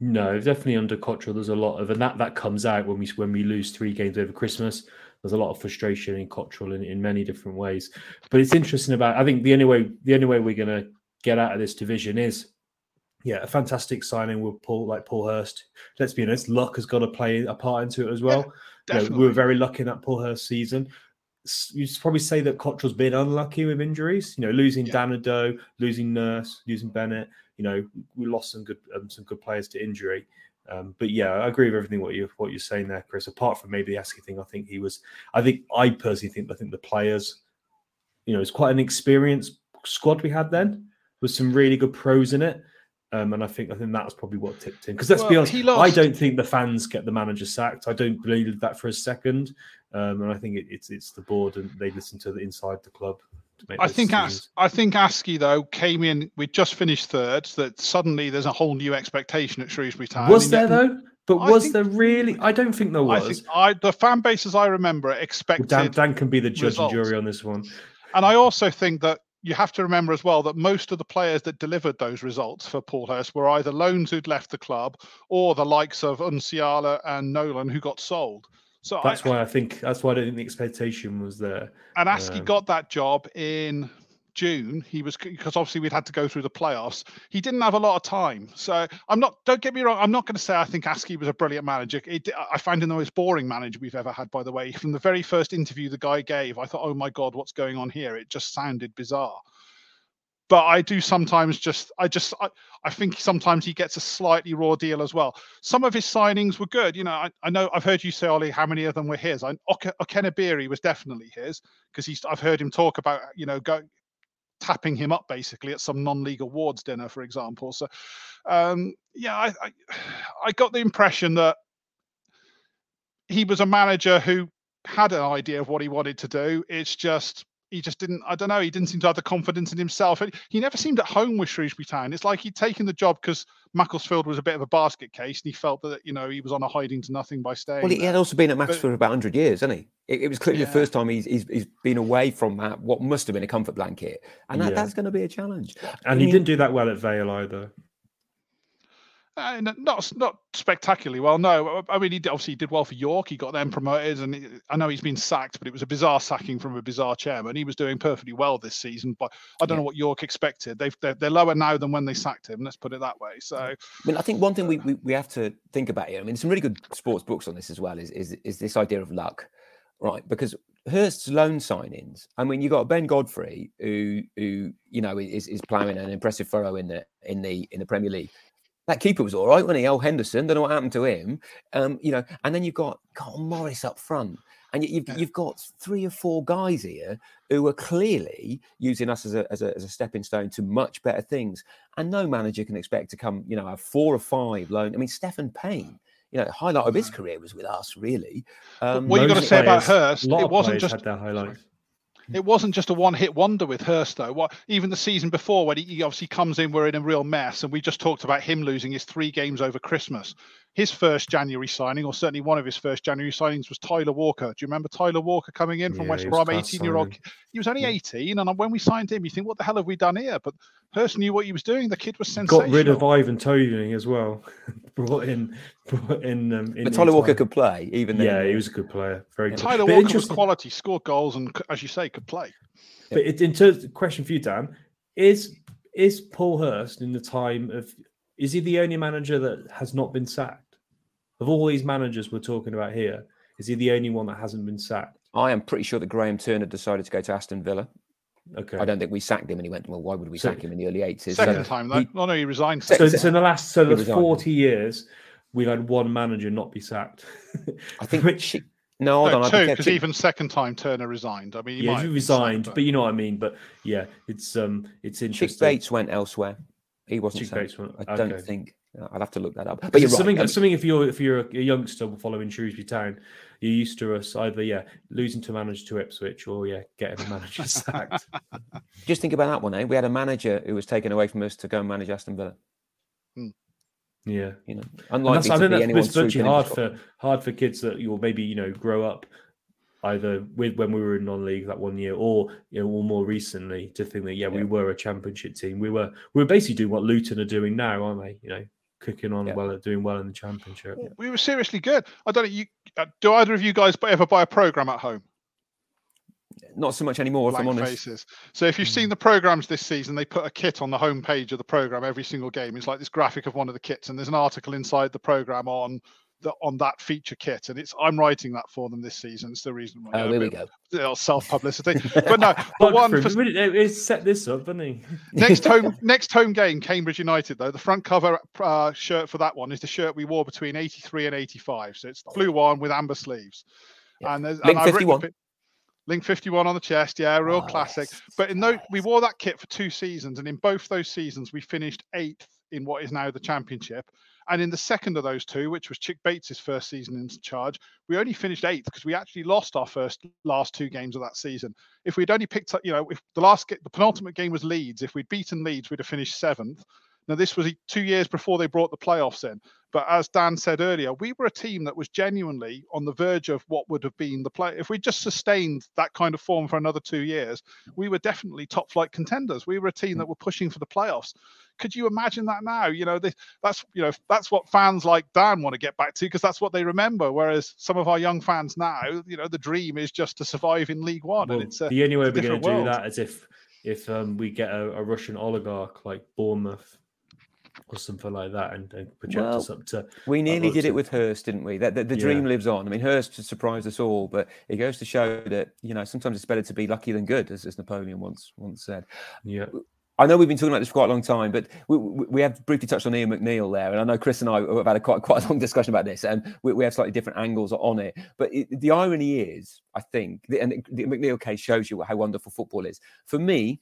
No, definitely under Cotterill, there's a lot of, and that that comes out when we when we lose three games over Christmas. There's a lot of frustration in Cotterill in, in many different ways. But it's interesting about. I think the only way the only way we're going to get out of this division is yeah, a fantastic signing with Paul, like Paul Hurst. Let's be honest, luck has got to play a part into it as well. Yeah, you know, we were very lucky in that Paul Hurst season. You should probably say that Cotterill's been unlucky with injuries. You know, losing yeah. Danado, losing Nurse, losing Bennett. You know, we lost some good um, some good players to injury. Um, but yeah, I agree with everything what you what you're saying there, Chris. Apart from maybe the Askey thing, I think he was. I think I personally think I think the players, you know, it's quite an experienced squad we had then with some really good pros in it. Um, and I think I think that's probably what tipped him. Because let's well, be honest, I don't think the fans get the manager sacked. I don't believe that for a second. Um, and I think it, it's it's the board and they listen to the inside the club. I think As, I think Askey though came in. We just finished third. That suddenly there's a whole new expectation at Shrewsbury Town. Was there though? But I was think, there really? I don't think there was. I think I, the fan base, as I remember, expected. Well, Dan, Dan, can be the judge results. and jury on this one. And I also think that you have to remember as well that most of the players that delivered those results for Paul Hurst were either loans who'd left the club or the likes of Nsiala and Nolan who got sold. So that's I, why I think that's why I don't think the expectation was there. And Askey Um, got that job in June. He was because obviously we'd had to go through the playoffs. He didn't have a lot of time. So I'm not. Don't get me wrong. I'm not going to say I think Askey was a brilliant manager. It, I find him the most boring manager we've ever had. By the way, from the very first interview the guy gave, I thought, oh my god, what's going on here? It just sounded bizarre. But I do sometimes just, I just, I, I think sometimes he gets a slightly raw deal as well. Some of his signings were good. You know, I, I know I've heard you say, Ollie, how many of them were his. I, Oke- Okenabirhie was definitely his because he's. I've heard him talk about, you know, go, tapping him up basically at some non-league awards dinner, for example. So, um, yeah, I, I, <sighs> I got the impression that he was a manager who had an idea of what he wanted to do. It's just he just didn't. I don't know. He didn't seem to have the confidence in himself. He never seemed at home with Shrewsbury Town. It's like he'd taken the job because Macclesfield was a bit of a basket case, and he felt that you know he was on a hiding to nothing by staying. Well, he there. had also been at Macclesfield for about 100 years, hasn't he? It, it was clearly Yeah. the first time he's, he's he's been away from that what must have been a comfort blanket, and that, Yeah. that's going to be a challenge. And I he mean- didn't do that well at Vale either. Uh, not not spectacularly well. No, I mean he did, obviously did well for York. He got them promoted, and he- I know he's been sacked, but it was a bizarre sacking from a bizarre chairman. He was doing perfectly well this season, but I don't know what York expected. They've they're, they're lower now than when they sacked him. Let's put it that way. So I mean, I think one thing we, we, we have to think about here. I mean, some really good sports books on this as well. Is is is this idea of luck, right? Because Hurst's loan signings. I mean, you got Ben Godfrey, who who you know is is ploughing an impressive furrow in the in the in the Premier League. That keeper was all right, wasn't he? El Henderson. Don't know what happened to him. Um, you know, and then you've got Carl Morris up front, and you- you've Yeah. you've got three or four guys here who are clearly using us as a, as a as a stepping stone to much better things. And no manager can expect to come, you know, have four or five loan. I mean, Stefan Payne, you know, the highlight of his career was with us, really. Um, what you got to Most say about players- Hurst? It wasn't just had their highlights. It wasn't just a one-hit wonder with Hurst, though. What even the season before, when he, he obviously comes in, we're in a real mess, and we just talked about him losing his three games over Christmas. His first January signing, or certainly one of his first January signings, was Tyler Walker. Do you remember Tyler Walker coming in from Yeah, West Brom, eighteen-year-old? He was only eighteen, and when we signed him, you think, "What the hell have we done here?" But Hurst knew what he was doing. The kid was sensational. Got rid of Ivan Toney as well. <laughs> brought in, brought in. Um, in but Tyler Walker time. could play, even then. Yeah, he was a good player. Very good. Tyler But Walker was quality, scored goals, and as you say, could play. But it, in terms of question for you, Dan, is is Paul Hurst in the time of is he the only manager that has not been sacked? Of all these managers we're talking about here, is he the only one that hasn't been sacked? I am pretty sure that Graham Turner decided to go to Aston Villa. Okay. I don't think we sacked him, and he went. Well, why would we So- sack him in the early eighties? Second time though. he- oh no, he resigned. so, so in the last so the forty years, we've had one manager not be sacked. I think <laughs> Which Chi- no, hold No, on. I two, think because even second time Turner resigned. I mean, he yeah, have he resigned, sacked, but you know what I mean. But yeah, it's um, it's Chic interesting. Bates went elsewhere. He wasn't. Chic sacked. Bates went- I don't okay. think. I'll have to look that up. But But you're right. something, I mean, something if you're if you're a, a youngster following Shrewsbury Town, you're used to us either yeah losing to manager to Ipswich or yeah getting a manager <laughs> sacked. just think about that one. Eh? We had a manager who was taken away from us to go and manage Aston Villa. Yeah, You know, and unlikely that's, I to think be that's anyone it's virtually hard for hard for kids that you'll maybe you know grow up either with when we were in non-league that one year or you know or more recently to think that yeah, we were a championship team. We were we were basically doing what Luton are doing now, aren't they? You know, cooking on Yeah. well, doing well in the championship. We were seriously good. I don't know. You uh, do either of you guys ever buy a program at home? Not so much anymore, if I'm Blank honest. faces. So if you've seen the programs this season, they put a kit on the home page of the program every single game. It's like this graphic of one of the kits, and there's an article inside the program on the on that feature kit. And it's I'm writing that for them this season. It's the reason. Oh, there we go. Self publicity, <laughs> but no. But one for him. really- He's set this up, hasn't he? <laughs> next home <laughs> next home game cambridge united though the front cover uh, shirt for that one is the shirt we wore between 83 and 85 so it's the blue one with amber sleeves Yeah. and there's Link and I've written a 51. bit- link 51 on the chest yeah real Oh, classic yes. but in no Oh, we wore that kit for two seasons and in both those seasons we finished eighth in what is now the championship and in the second of those two which was chic bates's first season in charge we only finished eighth because we actually lost our first last two games of that season if we'd only picked up, you know, if the last, the penultimate game was Leeds, if we'd beaten Leeds, we'd have finished seventh. Now, this was two years before they brought the playoffs in. But as Dan said earlier, we were a team that was genuinely on the verge of what would have been the play. If we just sustained that kind of form for another two years, we were definitely top flight contenders. We were a team that were pushing for the playoffs. Could you imagine that now? You know, they, that's you know that's what fans like Dan want to get back to because that's what they remember. Whereas some of our young fans now, you know, the dream is just to survive in League One, well, and it's a, the only way we're going to do that is if if um, we get a, a Russian oligarch like Bournemouth or something like that and, and project well, us up to. We nearly did to... it with Hurst, didn't we? That the, the, dream yeah. lives on. I mean, Hurst surprised us all, but it goes to show that you know sometimes it's better to be lucky than good, as, as Napoleon once once said. Yeah. I know we've been talking about this for quite a long time, but we, we have briefly touched on Ian McNeill there, and I know Chris and I have had a quite quite a long discussion about this, and we, we have slightly different angles on it. But it, the irony is, I think, and the McNeill case shows you how wonderful football is. For me,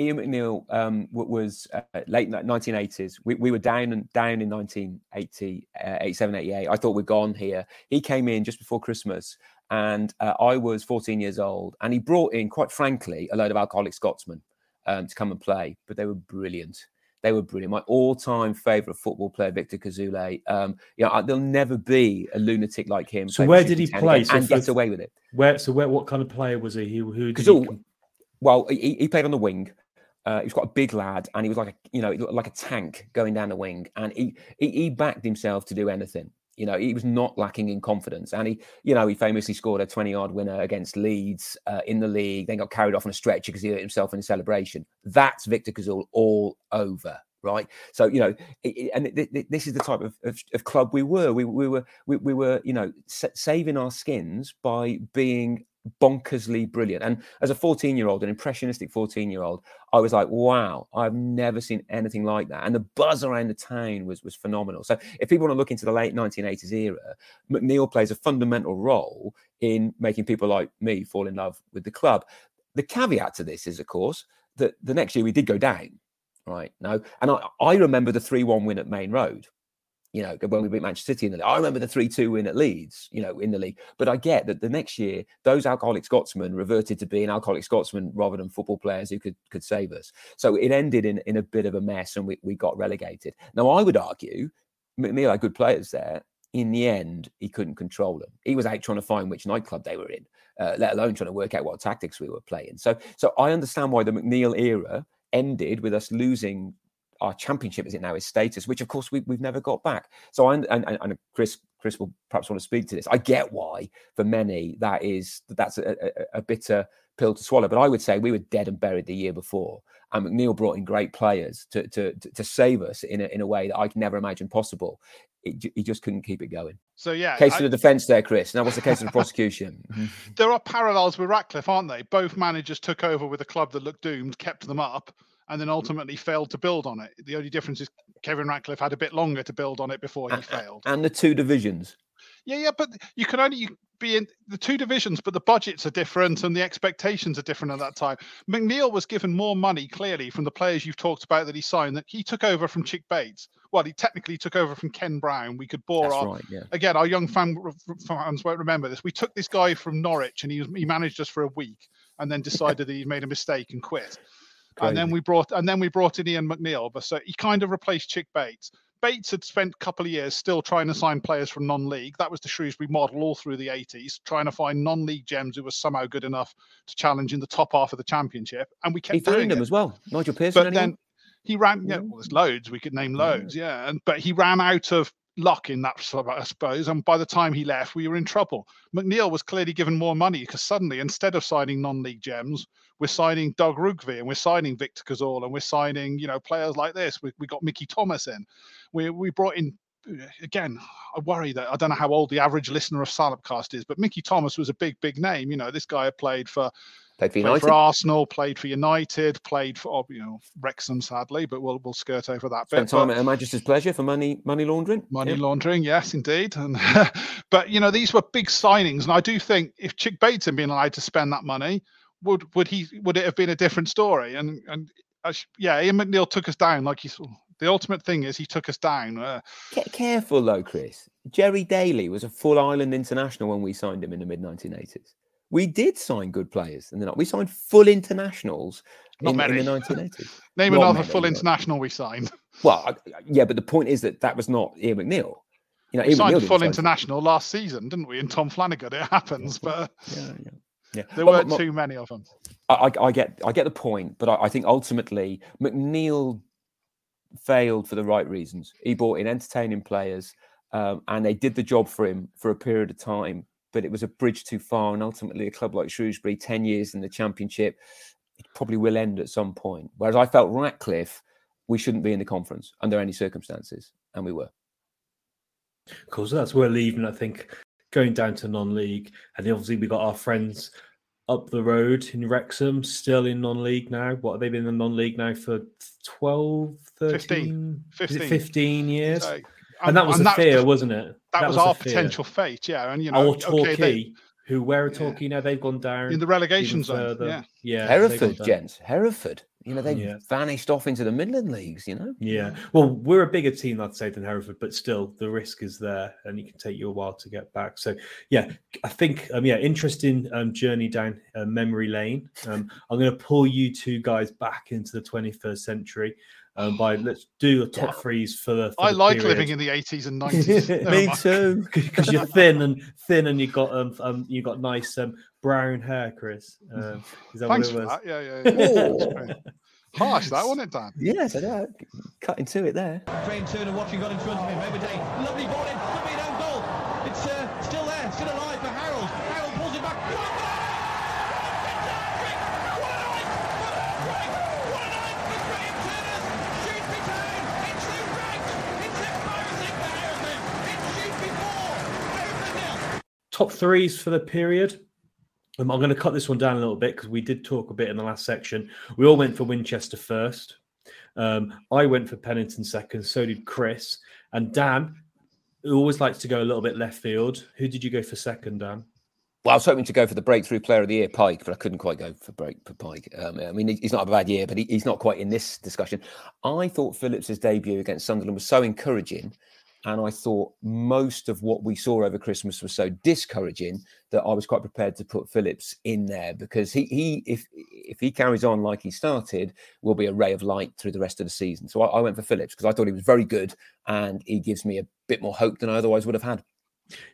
Ian McNeill um, was uh, late 1980s. We, we, were down and down in 1980, uh, 87, 88. I thought we'd gone here. He came in just before Christmas, and uh, I was 14 years old. And he brought in, quite frankly, a load of alcoholic Scotsmen um, to come and play, but they were brilliant. They were brilliant. My all-time favourite football player, Victor Kasule. Um, you know, there'll never be a lunatic like him. So where did he play? So and get away with it. Where? So where? What kind of player was he? Who? who did he... Well, he, he played on the wing. Uh, he was quite a big lad, and he was like a you know like a tank going down the wing, and he, he, he backed himself to do anything. You know, he was not lacking in confidence, and he you know he famously scored a twenty yard winner against Leeds uh, in the league. Then got carried off on a stretcher because he hurt himself in a celebration. That's Victor Kasule all over. Right, so you know, it, and it, it, this is the type of, of, of, club we were. We, we were, we, we were, you know, saving our skins by being bonkersly brilliant. And as a 14 year old, an impressionistic 14 year old, I was like, wow, I've never seen anything like that. And the buzz around the town was, was phenomenal. So if people want to look into the late 1980s era, McNeill plays a fundamental role in making people like me fall in love with the club. The caveat to this is, of course, that the next year we did go down. Right. No. And I, I remember the 3 1 win at Maine Road you know, when we beat Manchester City in the league. I remember the 3 2 win at Leeds, you know, in the league. But I get that the next year, those alcoholic Scotsmen reverted to being alcoholic Scotsmen rather than football players who could, could save us. So it ended in, in a bit of a mess and we, we got relegated. Now, I would argue McNeill had good players there. In the end, he couldn't control them. He was out trying to find which nightclub they were in, uh, let alone trying to work out what tactics we were playing. So, so I understand why the McNeill era ended with us losing our championship as it now is status, which of course we, have never got back. So I and, and, and, Chris Chris will perhaps want to speak to this. I get why for many that is that's a, a, a, bitter pill to swallow. But I would say we were dead and buried the year before, and McNeill brought in great players to to to save us in a, in a way that I could never imagine possible. It, he just couldn't keep it going. So yeah, case I, of the defence there, Chris. Now what's the case of the prosecution? <laughs> Mm-hmm. there are parallels with Ratcliffe, aren't they? Both managers took over with a club that looked doomed, kept them up and then mm. ultimately failed to build on it. The only difference is Kevin Ratcliffe had a bit longer to build on it before he and, failed. And the two divisions. Yeah, yeah, but you can only be in the two divisions, but the budgets are different and the expectations are different at that time. McNeill was given more money clearly from the players you've talked about that he signed that he took over from Chic Bates. Well, he technically took over from Ken Brown. We could bore That's our right, yeah. again our young fan, fans won't remember this. We took this guy from Norwich and he was, he managed us for a week and then decided that he made a mistake and quit. Crazy. And then we brought and then we brought in Ian McNeill, but so he kind of replaced Chic Bates. Bates had spent a couple of years still trying to sign players from non-league. That was the Shrewsbury model all through the 80s, trying to find non-league gems who were somehow good enough to challenge in the top half of the championship. And we kept he doing them it. as well. Nigel Pearson. But anyone? then he ran. Yeah, well, there's loads. We could name loads. Yeah, and but he ran out of luck in that, I suppose. And by the time he left, we were in trouble. McNeill was clearly given more money because suddenly, instead of signing non-league gems, we're signing Doug Rougvie and we're signing Victor Kasule and we're signing, you know, players like this. We, we got Mickey Thomas in. We we brought in again, I worry that I don't know how old the average listener of Salopcast is, but Mickey Thomas was a big, big name. You know, this guy had played for Played for, played for Arsenal, played for United, played for oh, you know Wrexham, sadly, but we'll we'll skirt over that Spent bit. time but, at Her Majesty's pleasure for money money laundering. Money yeah. laundering, yes, indeed. And <laughs> but you know these were big signings, and I do think if Chic Bates had been allowed to spend that money, would would he would it have been a different story? And and uh, yeah, Ian McNeill took us down. Like he's the ultimate thing is he took us down. Uh, careful though, Chris. Gerry Daly was a full island international when we signed him in the mid 1980s we did sign good players, and we signed full internationals Not in, in the 1980s. <laughs> Name Not another many, full international we signed. <laughs> Well, I, yeah, but the point is that that was not Ian McNeill. You know, We Ian signed McNeill full international last season, didn't we? And Tom Flanagan. It happens, but Yeah, yeah, yeah. <laughs> there Well, weren't well, too many of them. I, I- I get I get the point, but I, I think ultimately McNeill failed for the right reasons. He brought in entertaining players, um, and they did the job for him for a period of time. But it was a bridge too far, and ultimately, a club like Shrewsbury, ten years in the Championship, it probably will end at some point. Whereas I felt Ratcliffe, we shouldn't be in the conference under any circumstances, and we were. Cool. So that's where leaving, I think, going down to non-league, and obviously we got our friends up the road in Wrexham, still in non-league now. What have they been in non-league now for 12, 13, 15. Is it 15 years? So- and that was the that's fear, the- wasn't it? that, was, the our potential fate. Yeah, and you know, Or Torquay, okay, they, who where are Yeah. Torquay now? They've gone down in the even relegation zone. further. Yeah, yeah, Hereford, gents, Hereford. You know, they Yeah. vanished off into the Midland leagues. You know. Yeah. Well, we're a bigger team, I'd say, than Hereford, but still the risk is there and it can take you a while to get back. So, yeah, I think, um, yeah, interesting um, journey down uh, memory lane. Um, I'm going to pull you two guys back into the 21st century um, by let's do a top Yeah. threes for the. For I the like period. living in the 80s and <laughs> 90s. Me too. because you're thin and thin and you got um, um you got nice um brown hair, Chris. Um, is that Thanks what for it was? that. Yeah, yeah, yeah. <laughs> Harsh, that wasn't it, Dan? Yes, I know. Cutting to it there. Crane Turner watching got in front of him. Everday, lovely ball in, could be an own goal. It's uh, still there, still alive for Harold. Harold pulls it back. Top threes for the period. Um, I'm going to cut this one down a little bit because we did talk a bit in the last section. We all went for Winchester first. Um, I went for Pennington second. So did Chris and Dan. Who always likes to go a little bit left field. Who did you go for second, Dan? Well, I was hoping to go for the breakthrough player of the year, Pike, but I couldn't quite go for break for Pike. Um, I mean, he's not a bad year, but he, he's not quite in this discussion. I thought Phillips's debut against Sunderland was so encouraging, and I thought most of what we saw over Christmas was so discouraging that I was quite prepared to put Phillips in there because he, he if if he carries on like he started, will be a ray of light through the rest of the season. So I, I went for Phillips because I thought he was very good, and he gives me a bit more hope than I otherwise would have had.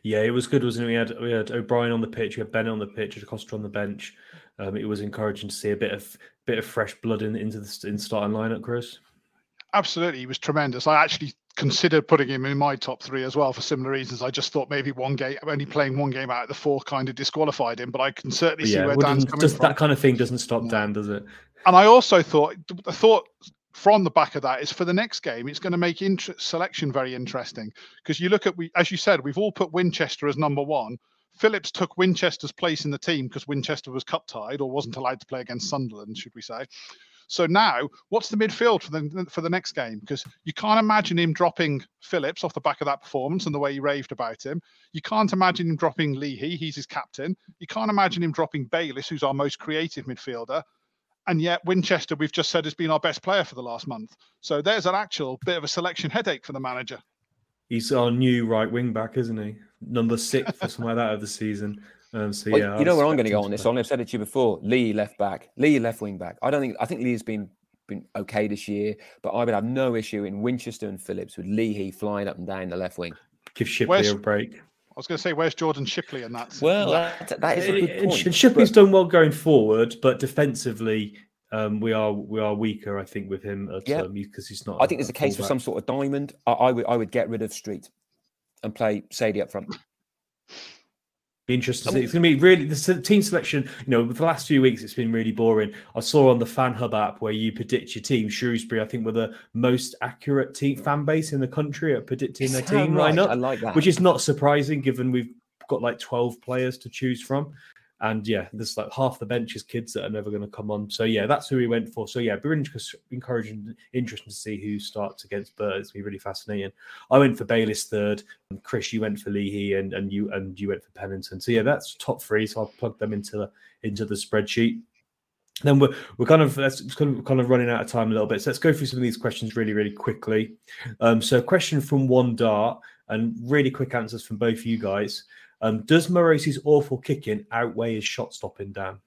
Yeah, it was good, wasn't it? We had we had O'Brien on the pitch, we had Bennett on the pitch, Acosta on the bench. Um, it was encouraging to see a bit of bit of fresh blood in into the in starting lineup, Chris. Absolutely, he was tremendous. I actually considered putting him in my top three as well for similar reasons. I just thought maybe one game, only playing one game out of the four, kind of disqualified him. But I can certainly see where Dan's coming does- from. that kind of thing doesn't stop. Dan, does it? And I also thought the thought from the back of that is for the next game, it's going to make inter- selection very interesting because you look at we, as you said, we've all put Winchester as number one. Phillips took Winchester's place in the team because Winchester was cup tied or wasn't allowed to play against Sunderland, should we say? So now, what's the midfield for the for the next game? Because you can't imagine him dropping Phillips off the back of that performance and the way he raved about him. You can't imagine him dropping Leahy, he's his captain. You can't imagine him dropping Bayliss, who's our most creative midfielder and yet Winchester, we've just said, has been our best player for the last month. So there's an actual bit of a selection headache for the manager. He's our new right wing back, isn't he? Number six or something like that of the season. Um, so Well, you know where I'm going to go on this. play. I've said it to you before. Lee left back, Lee left wing back. I don't think I think Lee's been been okay this year, but I would have no issue in Winchester and Phillips with Leahy flying up and down the left wing. Give Shipley Where's- a break. I was going to say, where's Jordan Shipley in that? Well, that, that is a good And point. Sh- Shipley's done well going forward, but defensively, um, we are we are weaker. I think with him at, Yeah. um, because he's not. I think there's a case for some sort of diamond. I, I would I would get rid of Street and play Saydee up front. Be interesting to see. It's going to be really the team selection. You know, the last few weeks, it's been really boring. I saw on the Fan Hub app where you predict your team. Shrewsbury, I think, were the most accurate team fan base in the country at predicting their Is that team right? lineup. I like that. which is not surprising given we've got like 12 players to choose from. And yeah, there's like half the bench is kids that are never going to come on. So yeah, that's who we went for. So yeah, be really encouraging, interesting to see who starts against Burt. It's be really fascinating. I went for Bayliss third, and Chris, you went for Leahy, and and you and you went for Pennington. So yeah, that's top three. So I'll plug them into the into the spreadsheet. Then we're we're kind of that's kind of kind of running out of time a little bit. So let's go through some of these questions really really quickly. Um, so a question from one dart and really quick answers from both you guys. Um, does Marosi's awful kicking outweigh his shot stopping, Dan?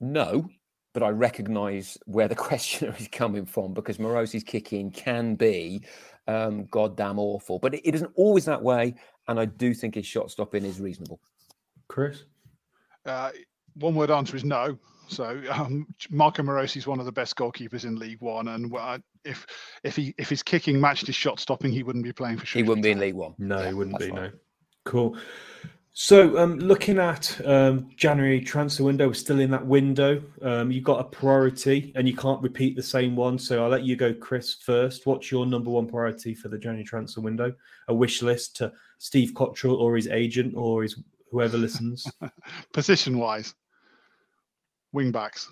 No, but I recognise where the <laughs> questioner is coming from because Marosi's kicking can be um, goddamn awful, but it, it isn't always that way. And I do think his shot stopping is reasonable. Chris? Uh, one word answer is no. So um, Marko Marosi is one of the best goalkeepers in League One, and uh, if if he if his kicking matched his shot stopping, he wouldn't be playing for. Sure. He wouldn't be in League One. No, yeah, he wouldn't be. Right. No. Cool. So, um, looking at um, January transfer window, we're still in that window. Um, you've got a priority, and you can't repeat the same one. So, I'll let you go, Chris, first. What's your number one priority for the January transfer window? A wish list to Steve Cotterill or his agent or his whoever listens. <laughs> Position wise, wing backs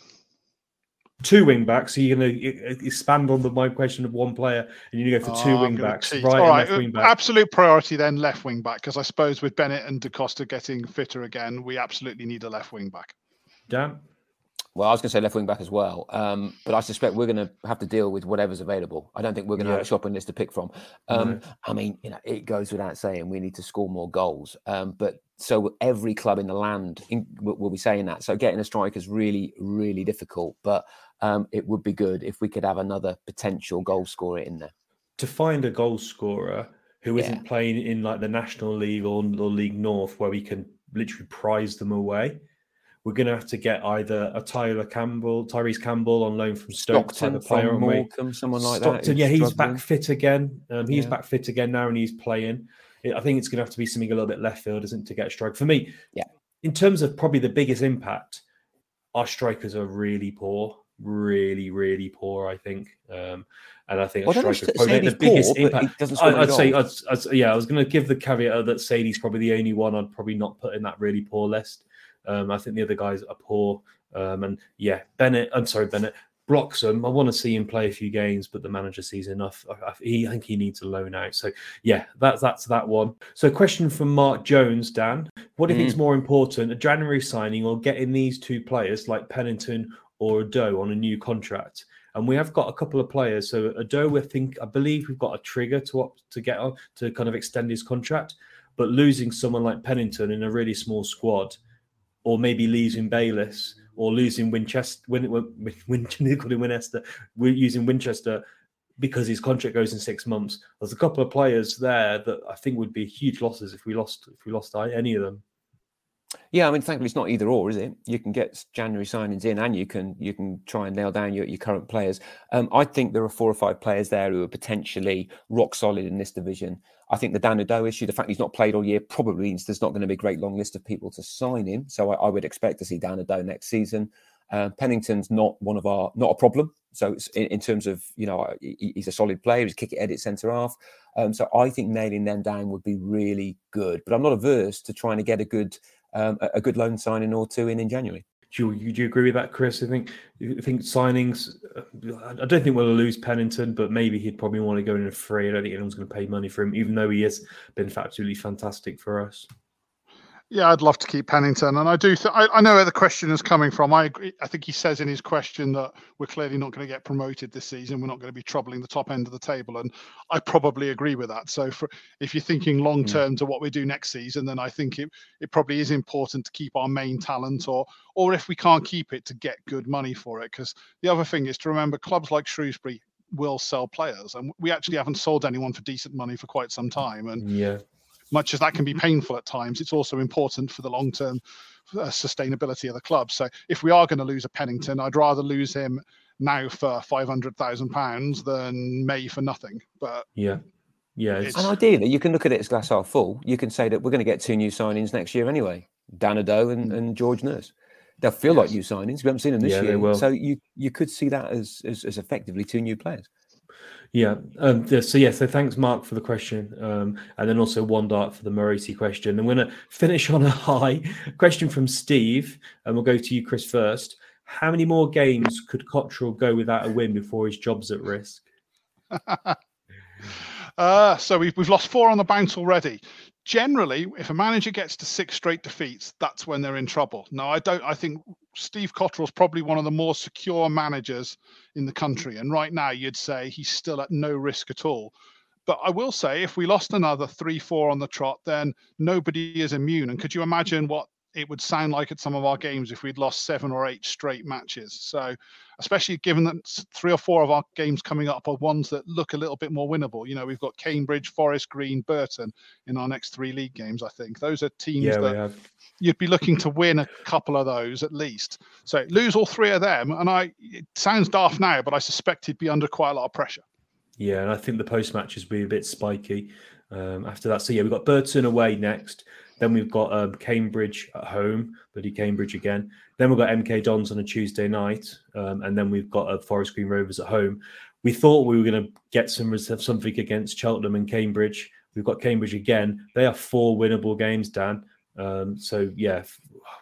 two wing backs. So you're going to expand on the my question of one player, and you're going to go for two oh, wing backs, right, All right. wing back. Absolute priority then left wing back because I suppose with Bennett and Da Costa getting fitter again, we absolutely need a left wing back. Dan. Well, I was going to say left wing back as well, um, but I suspect we're going to have to deal with whatever's available. I don't think we're going to yeah. have a shopping list to pick from. Um, no. I mean, you know, it goes without saying we need to score more goals, um, but so every club in the land in, will, be saying that. So getting a striker is really, really difficult. But um, it would be good if we could have another potential goal scorer in there. To find a goal scorer who yeah. not playing in like the National League or, or League North, where we can literally prize them away, we're going to have to get either a Tyler Campbell, Tyrese Campbell on loan from Stoke Stockton, player, from Morecambe, someone like Stockton, that. Yeah, he's struggling. back fit again. Um, he's yeah. back fit again now, and he's playing. I think it's going to have to be something a little bit left field, isn't it, to get a strike for me? Yeah. In terms of probably the biggest impact, our strikers are really poor really, really poor. I think, um, and I think well, striker probably the biggest poor, impact. I, would say, I'd, I'd, yeah, I was going to give the caveat that Saydee's probably the only one I'd probably not put in that really poor list. Um, I think the other guys are poor, um, and yeah, Bennett. I'm sorry, Bennett. Bloxham, I want to see him play a few games, but the manager sees enough. I, I, he, I think he needs a loan out. So yeah, that's that's that one. So question from Mark Jones, Dan. What do you mm. think is more important, a January signing or getting these two players like Pennington or Ado on a new contract. And we have got a couple of players. So Ado, I think, I believe we've got a trigger to up to get on to kind of extend his contract. But losing someone like Pennington in a really small squad, or maybe losing Bayliss or losing Winchester, Win, Win, <laughs> Win, Win, Winchester, we're using Winchester because his contract goes in six months. There's a couple of players there that I think would be huge losses if we lost if we lost uh, any of them. Yeah, I mean, thankfully it's not either or, is it? You can get January signings in, and you can you can try and nail down your, your current players. Um, I think there are four or five players there who are potentially rock solid in this division. I think the Dan Ado issue, the fact he's not played all year, probably means there's not going to be a great long list of people to sign him. So I, I would expect to see Dan Ado next season. Uh, Pennington's not one of our not a problem. So in, in, terms of you know he, he's a solid player. He's kick it edit centre half. Um, so I think nailing them down would be really good. But I'm not averse to trying to get a good um, a good loan signing or two in in January. Do you, do you agree with that, Chris? I think I think signings. I don't think we'll lose Pennington, but maybe he'd probably want to go in a free. I don't think anyone's going to pay money for him, even though he has been absolutely fantastic for us. Yeah, I'd love to keep Pennington, and I do. Th- I, I, know where the question is coming from. I agree. I think he says in his question that we're clearly not going to get promoted this season. We're not going to be troubling the top end of the table, and I probably agree with that. So, for, if you're thinking long hmm. term yeah. to what we do next season, then I think it it probably is important to keep our main talent, or or if we can't keep it, to get good money for it. Because the other thing is to remember, clubs like Shrewsbury will sell players, and we actually haven't sold anyone for decent money for quite some time. And yeah much as that can be painful at times, it's also important for the long term uh, sustainability of the club. So if we are going to lose a Pennington, I'd rather lose him now for five hundred thousand pounds than May for nothing. But yeah. Yeah, and ideally, you can look at it as glass half full. You can say that we're going to get two new signings next year anyway, Dan Ado and, and George Nurse. They'll feel yes. like new signings. We haven't seen them this yeah, year, so you you could see that as, as, as effectively two new players. Yeah. Um, so yeah. So thanks, Mark, for the question, um, and then also one dart for the Marosi question. I'm going to finish on a high <laughs> question from Steve, and we'll go to you, Chris, first. How many more games could Cotterill go without a win before his job's at risk? <laughs> uh, so we've we've lost four on the bounce already generally, if a manager gets to six straight defeats, that's when they're in trouble. Now, I don't. I think Steve Cotterill's probably one of the more secure managers in the country, and right now, you'd say he's still at no risk at all. But I will say, if we lost another three, four on the trot, then nobody is immune. And could you imagine what it would sound like at some of our games if we'd lost seven or eight straight matches. So, especially given that three or four of our games coming up are ones that look a little bit more winnable. You know, we've got Cambridge, Forest Green, Burton in our next three league games. I think those are teams Yeah, that you'd be looking to win a couple of those at least. So lose all three of them, and I it sounds daft now, but I suspect he'd be under quite a lot of pressure. Yeah, and I think the post matches will be a bit spiky um, after that. So yeah, we've got Burton away next. Then we've got um, Cambridge at home, bloody Cambridge again. Then we've got MK Dons on a Tuesday night, um, and then we've got uh, Forest Green Rovers at home. We thought we were going to get some something against Cheltenham and Cambridge. We've got Cambridge again. They are four winnable games, Dan. Um, so yeah,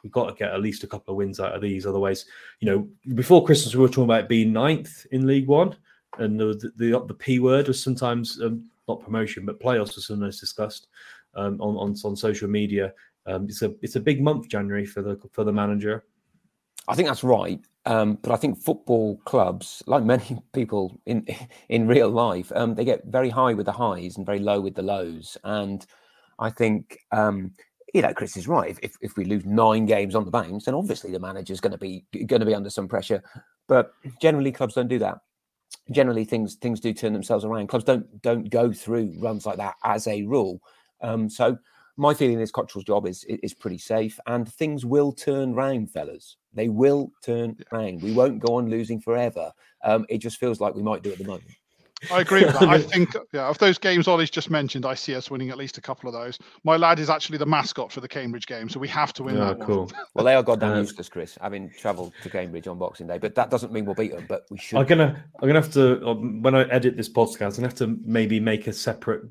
we've got to get at least a couple of wins out of these. Otherwise, you know, before Christmas we were talking about being ninth in League One, and the the, the P word was sometimes um, not promotion, but playoffs was sometimes discussed um, on, on on social media. Um, it's a it's a big month January for the for the manager. I think that's right. Um, but I think football clubs, like many <laughs> people in in real life, um, they get very high with the highs and very low with the lows. And I think um, you know Chris is right. If, if we lose nine games on the bounce, then obviously the manager's going to be going to be under some pressure. But generally, clubs don't do that. Generally, things things do turn themselves around. Clubs don't don't go through runs like that as a rule. Um, so my feeling is Cotterill's job is is pretty safe, and things will turn round, fellas. They will turn round. We won't go on losing forever. Um, it just feels like we might do at the moment. I agree with that. I <laughs> think, yeah, of those games Ollie's just mentioned, I see us winning at least a couple of those. My lad is actually the mascot for the Cambridge game, so we have to win Oh, that one. cool. <laughs> Well, they are goddamn Um, useless, Chris, having travelled to Cambridge on Boxing Day, but that doesn't mean we'll beat them. But we should. I'm gonna I'm gonna have to um, when I edit this podcast, I'm gonna have to maybe make a separate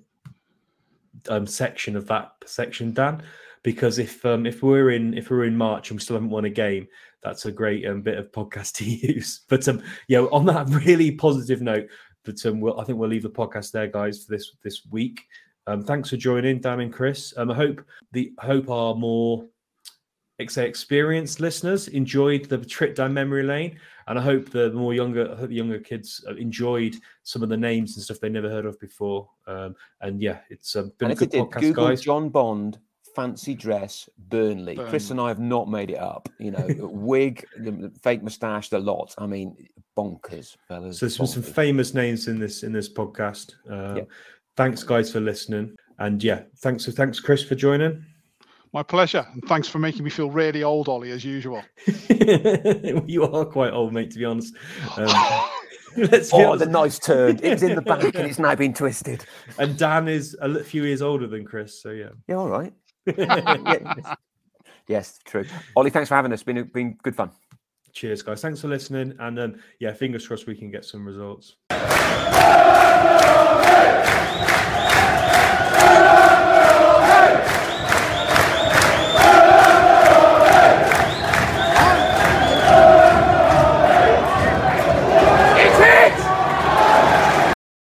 um, section of that section, Dan, because if um, if we're in if we're in March and we still haven't won a game, that's a great um, bit of podcast <laughs> to use. But um, yeah, on that really positive note, but um, we'll, I think we'll leave the podcast there, guys, for this this week. Um, thanks for joining, Dan and Chris. Um, I hope the hope our more experienced listeners enjoyed the trip down memory lane, and I hope the more younger I hope the younger kids uh, enjoyed some of the names and stuff they never heard of before. Um, and yeah, it's um, been and a if good it did, podcast, Google guys. John Bond fancy dress Burnley. Chris and I have not made it up. You know, <laughs> wig, the fake moustache, the lot. I mean, bonkers, fellas. So there's been some famous names in this in this podcast. Um, Yeah. Thanks, guys, for listening, and yeah, thanks thanks Chris for joining. My pleasure. And thanks for making me feel really old, Ollie, as usual. <laughs> you are quite old, mate. To be honest. Um, <laughs> let's be Oh, honest. the nice turn. It was in the <laughs> back and it's now been twisted. And Dan is a li- few years older than Chris, so yeah. Yeah, all right. Yeah, yes, true. Ollie, thanks for having us. Been been good fun. Cheers, guys. Thanks for listening, and um, yeah, fingers crossed we can get some results. Hey!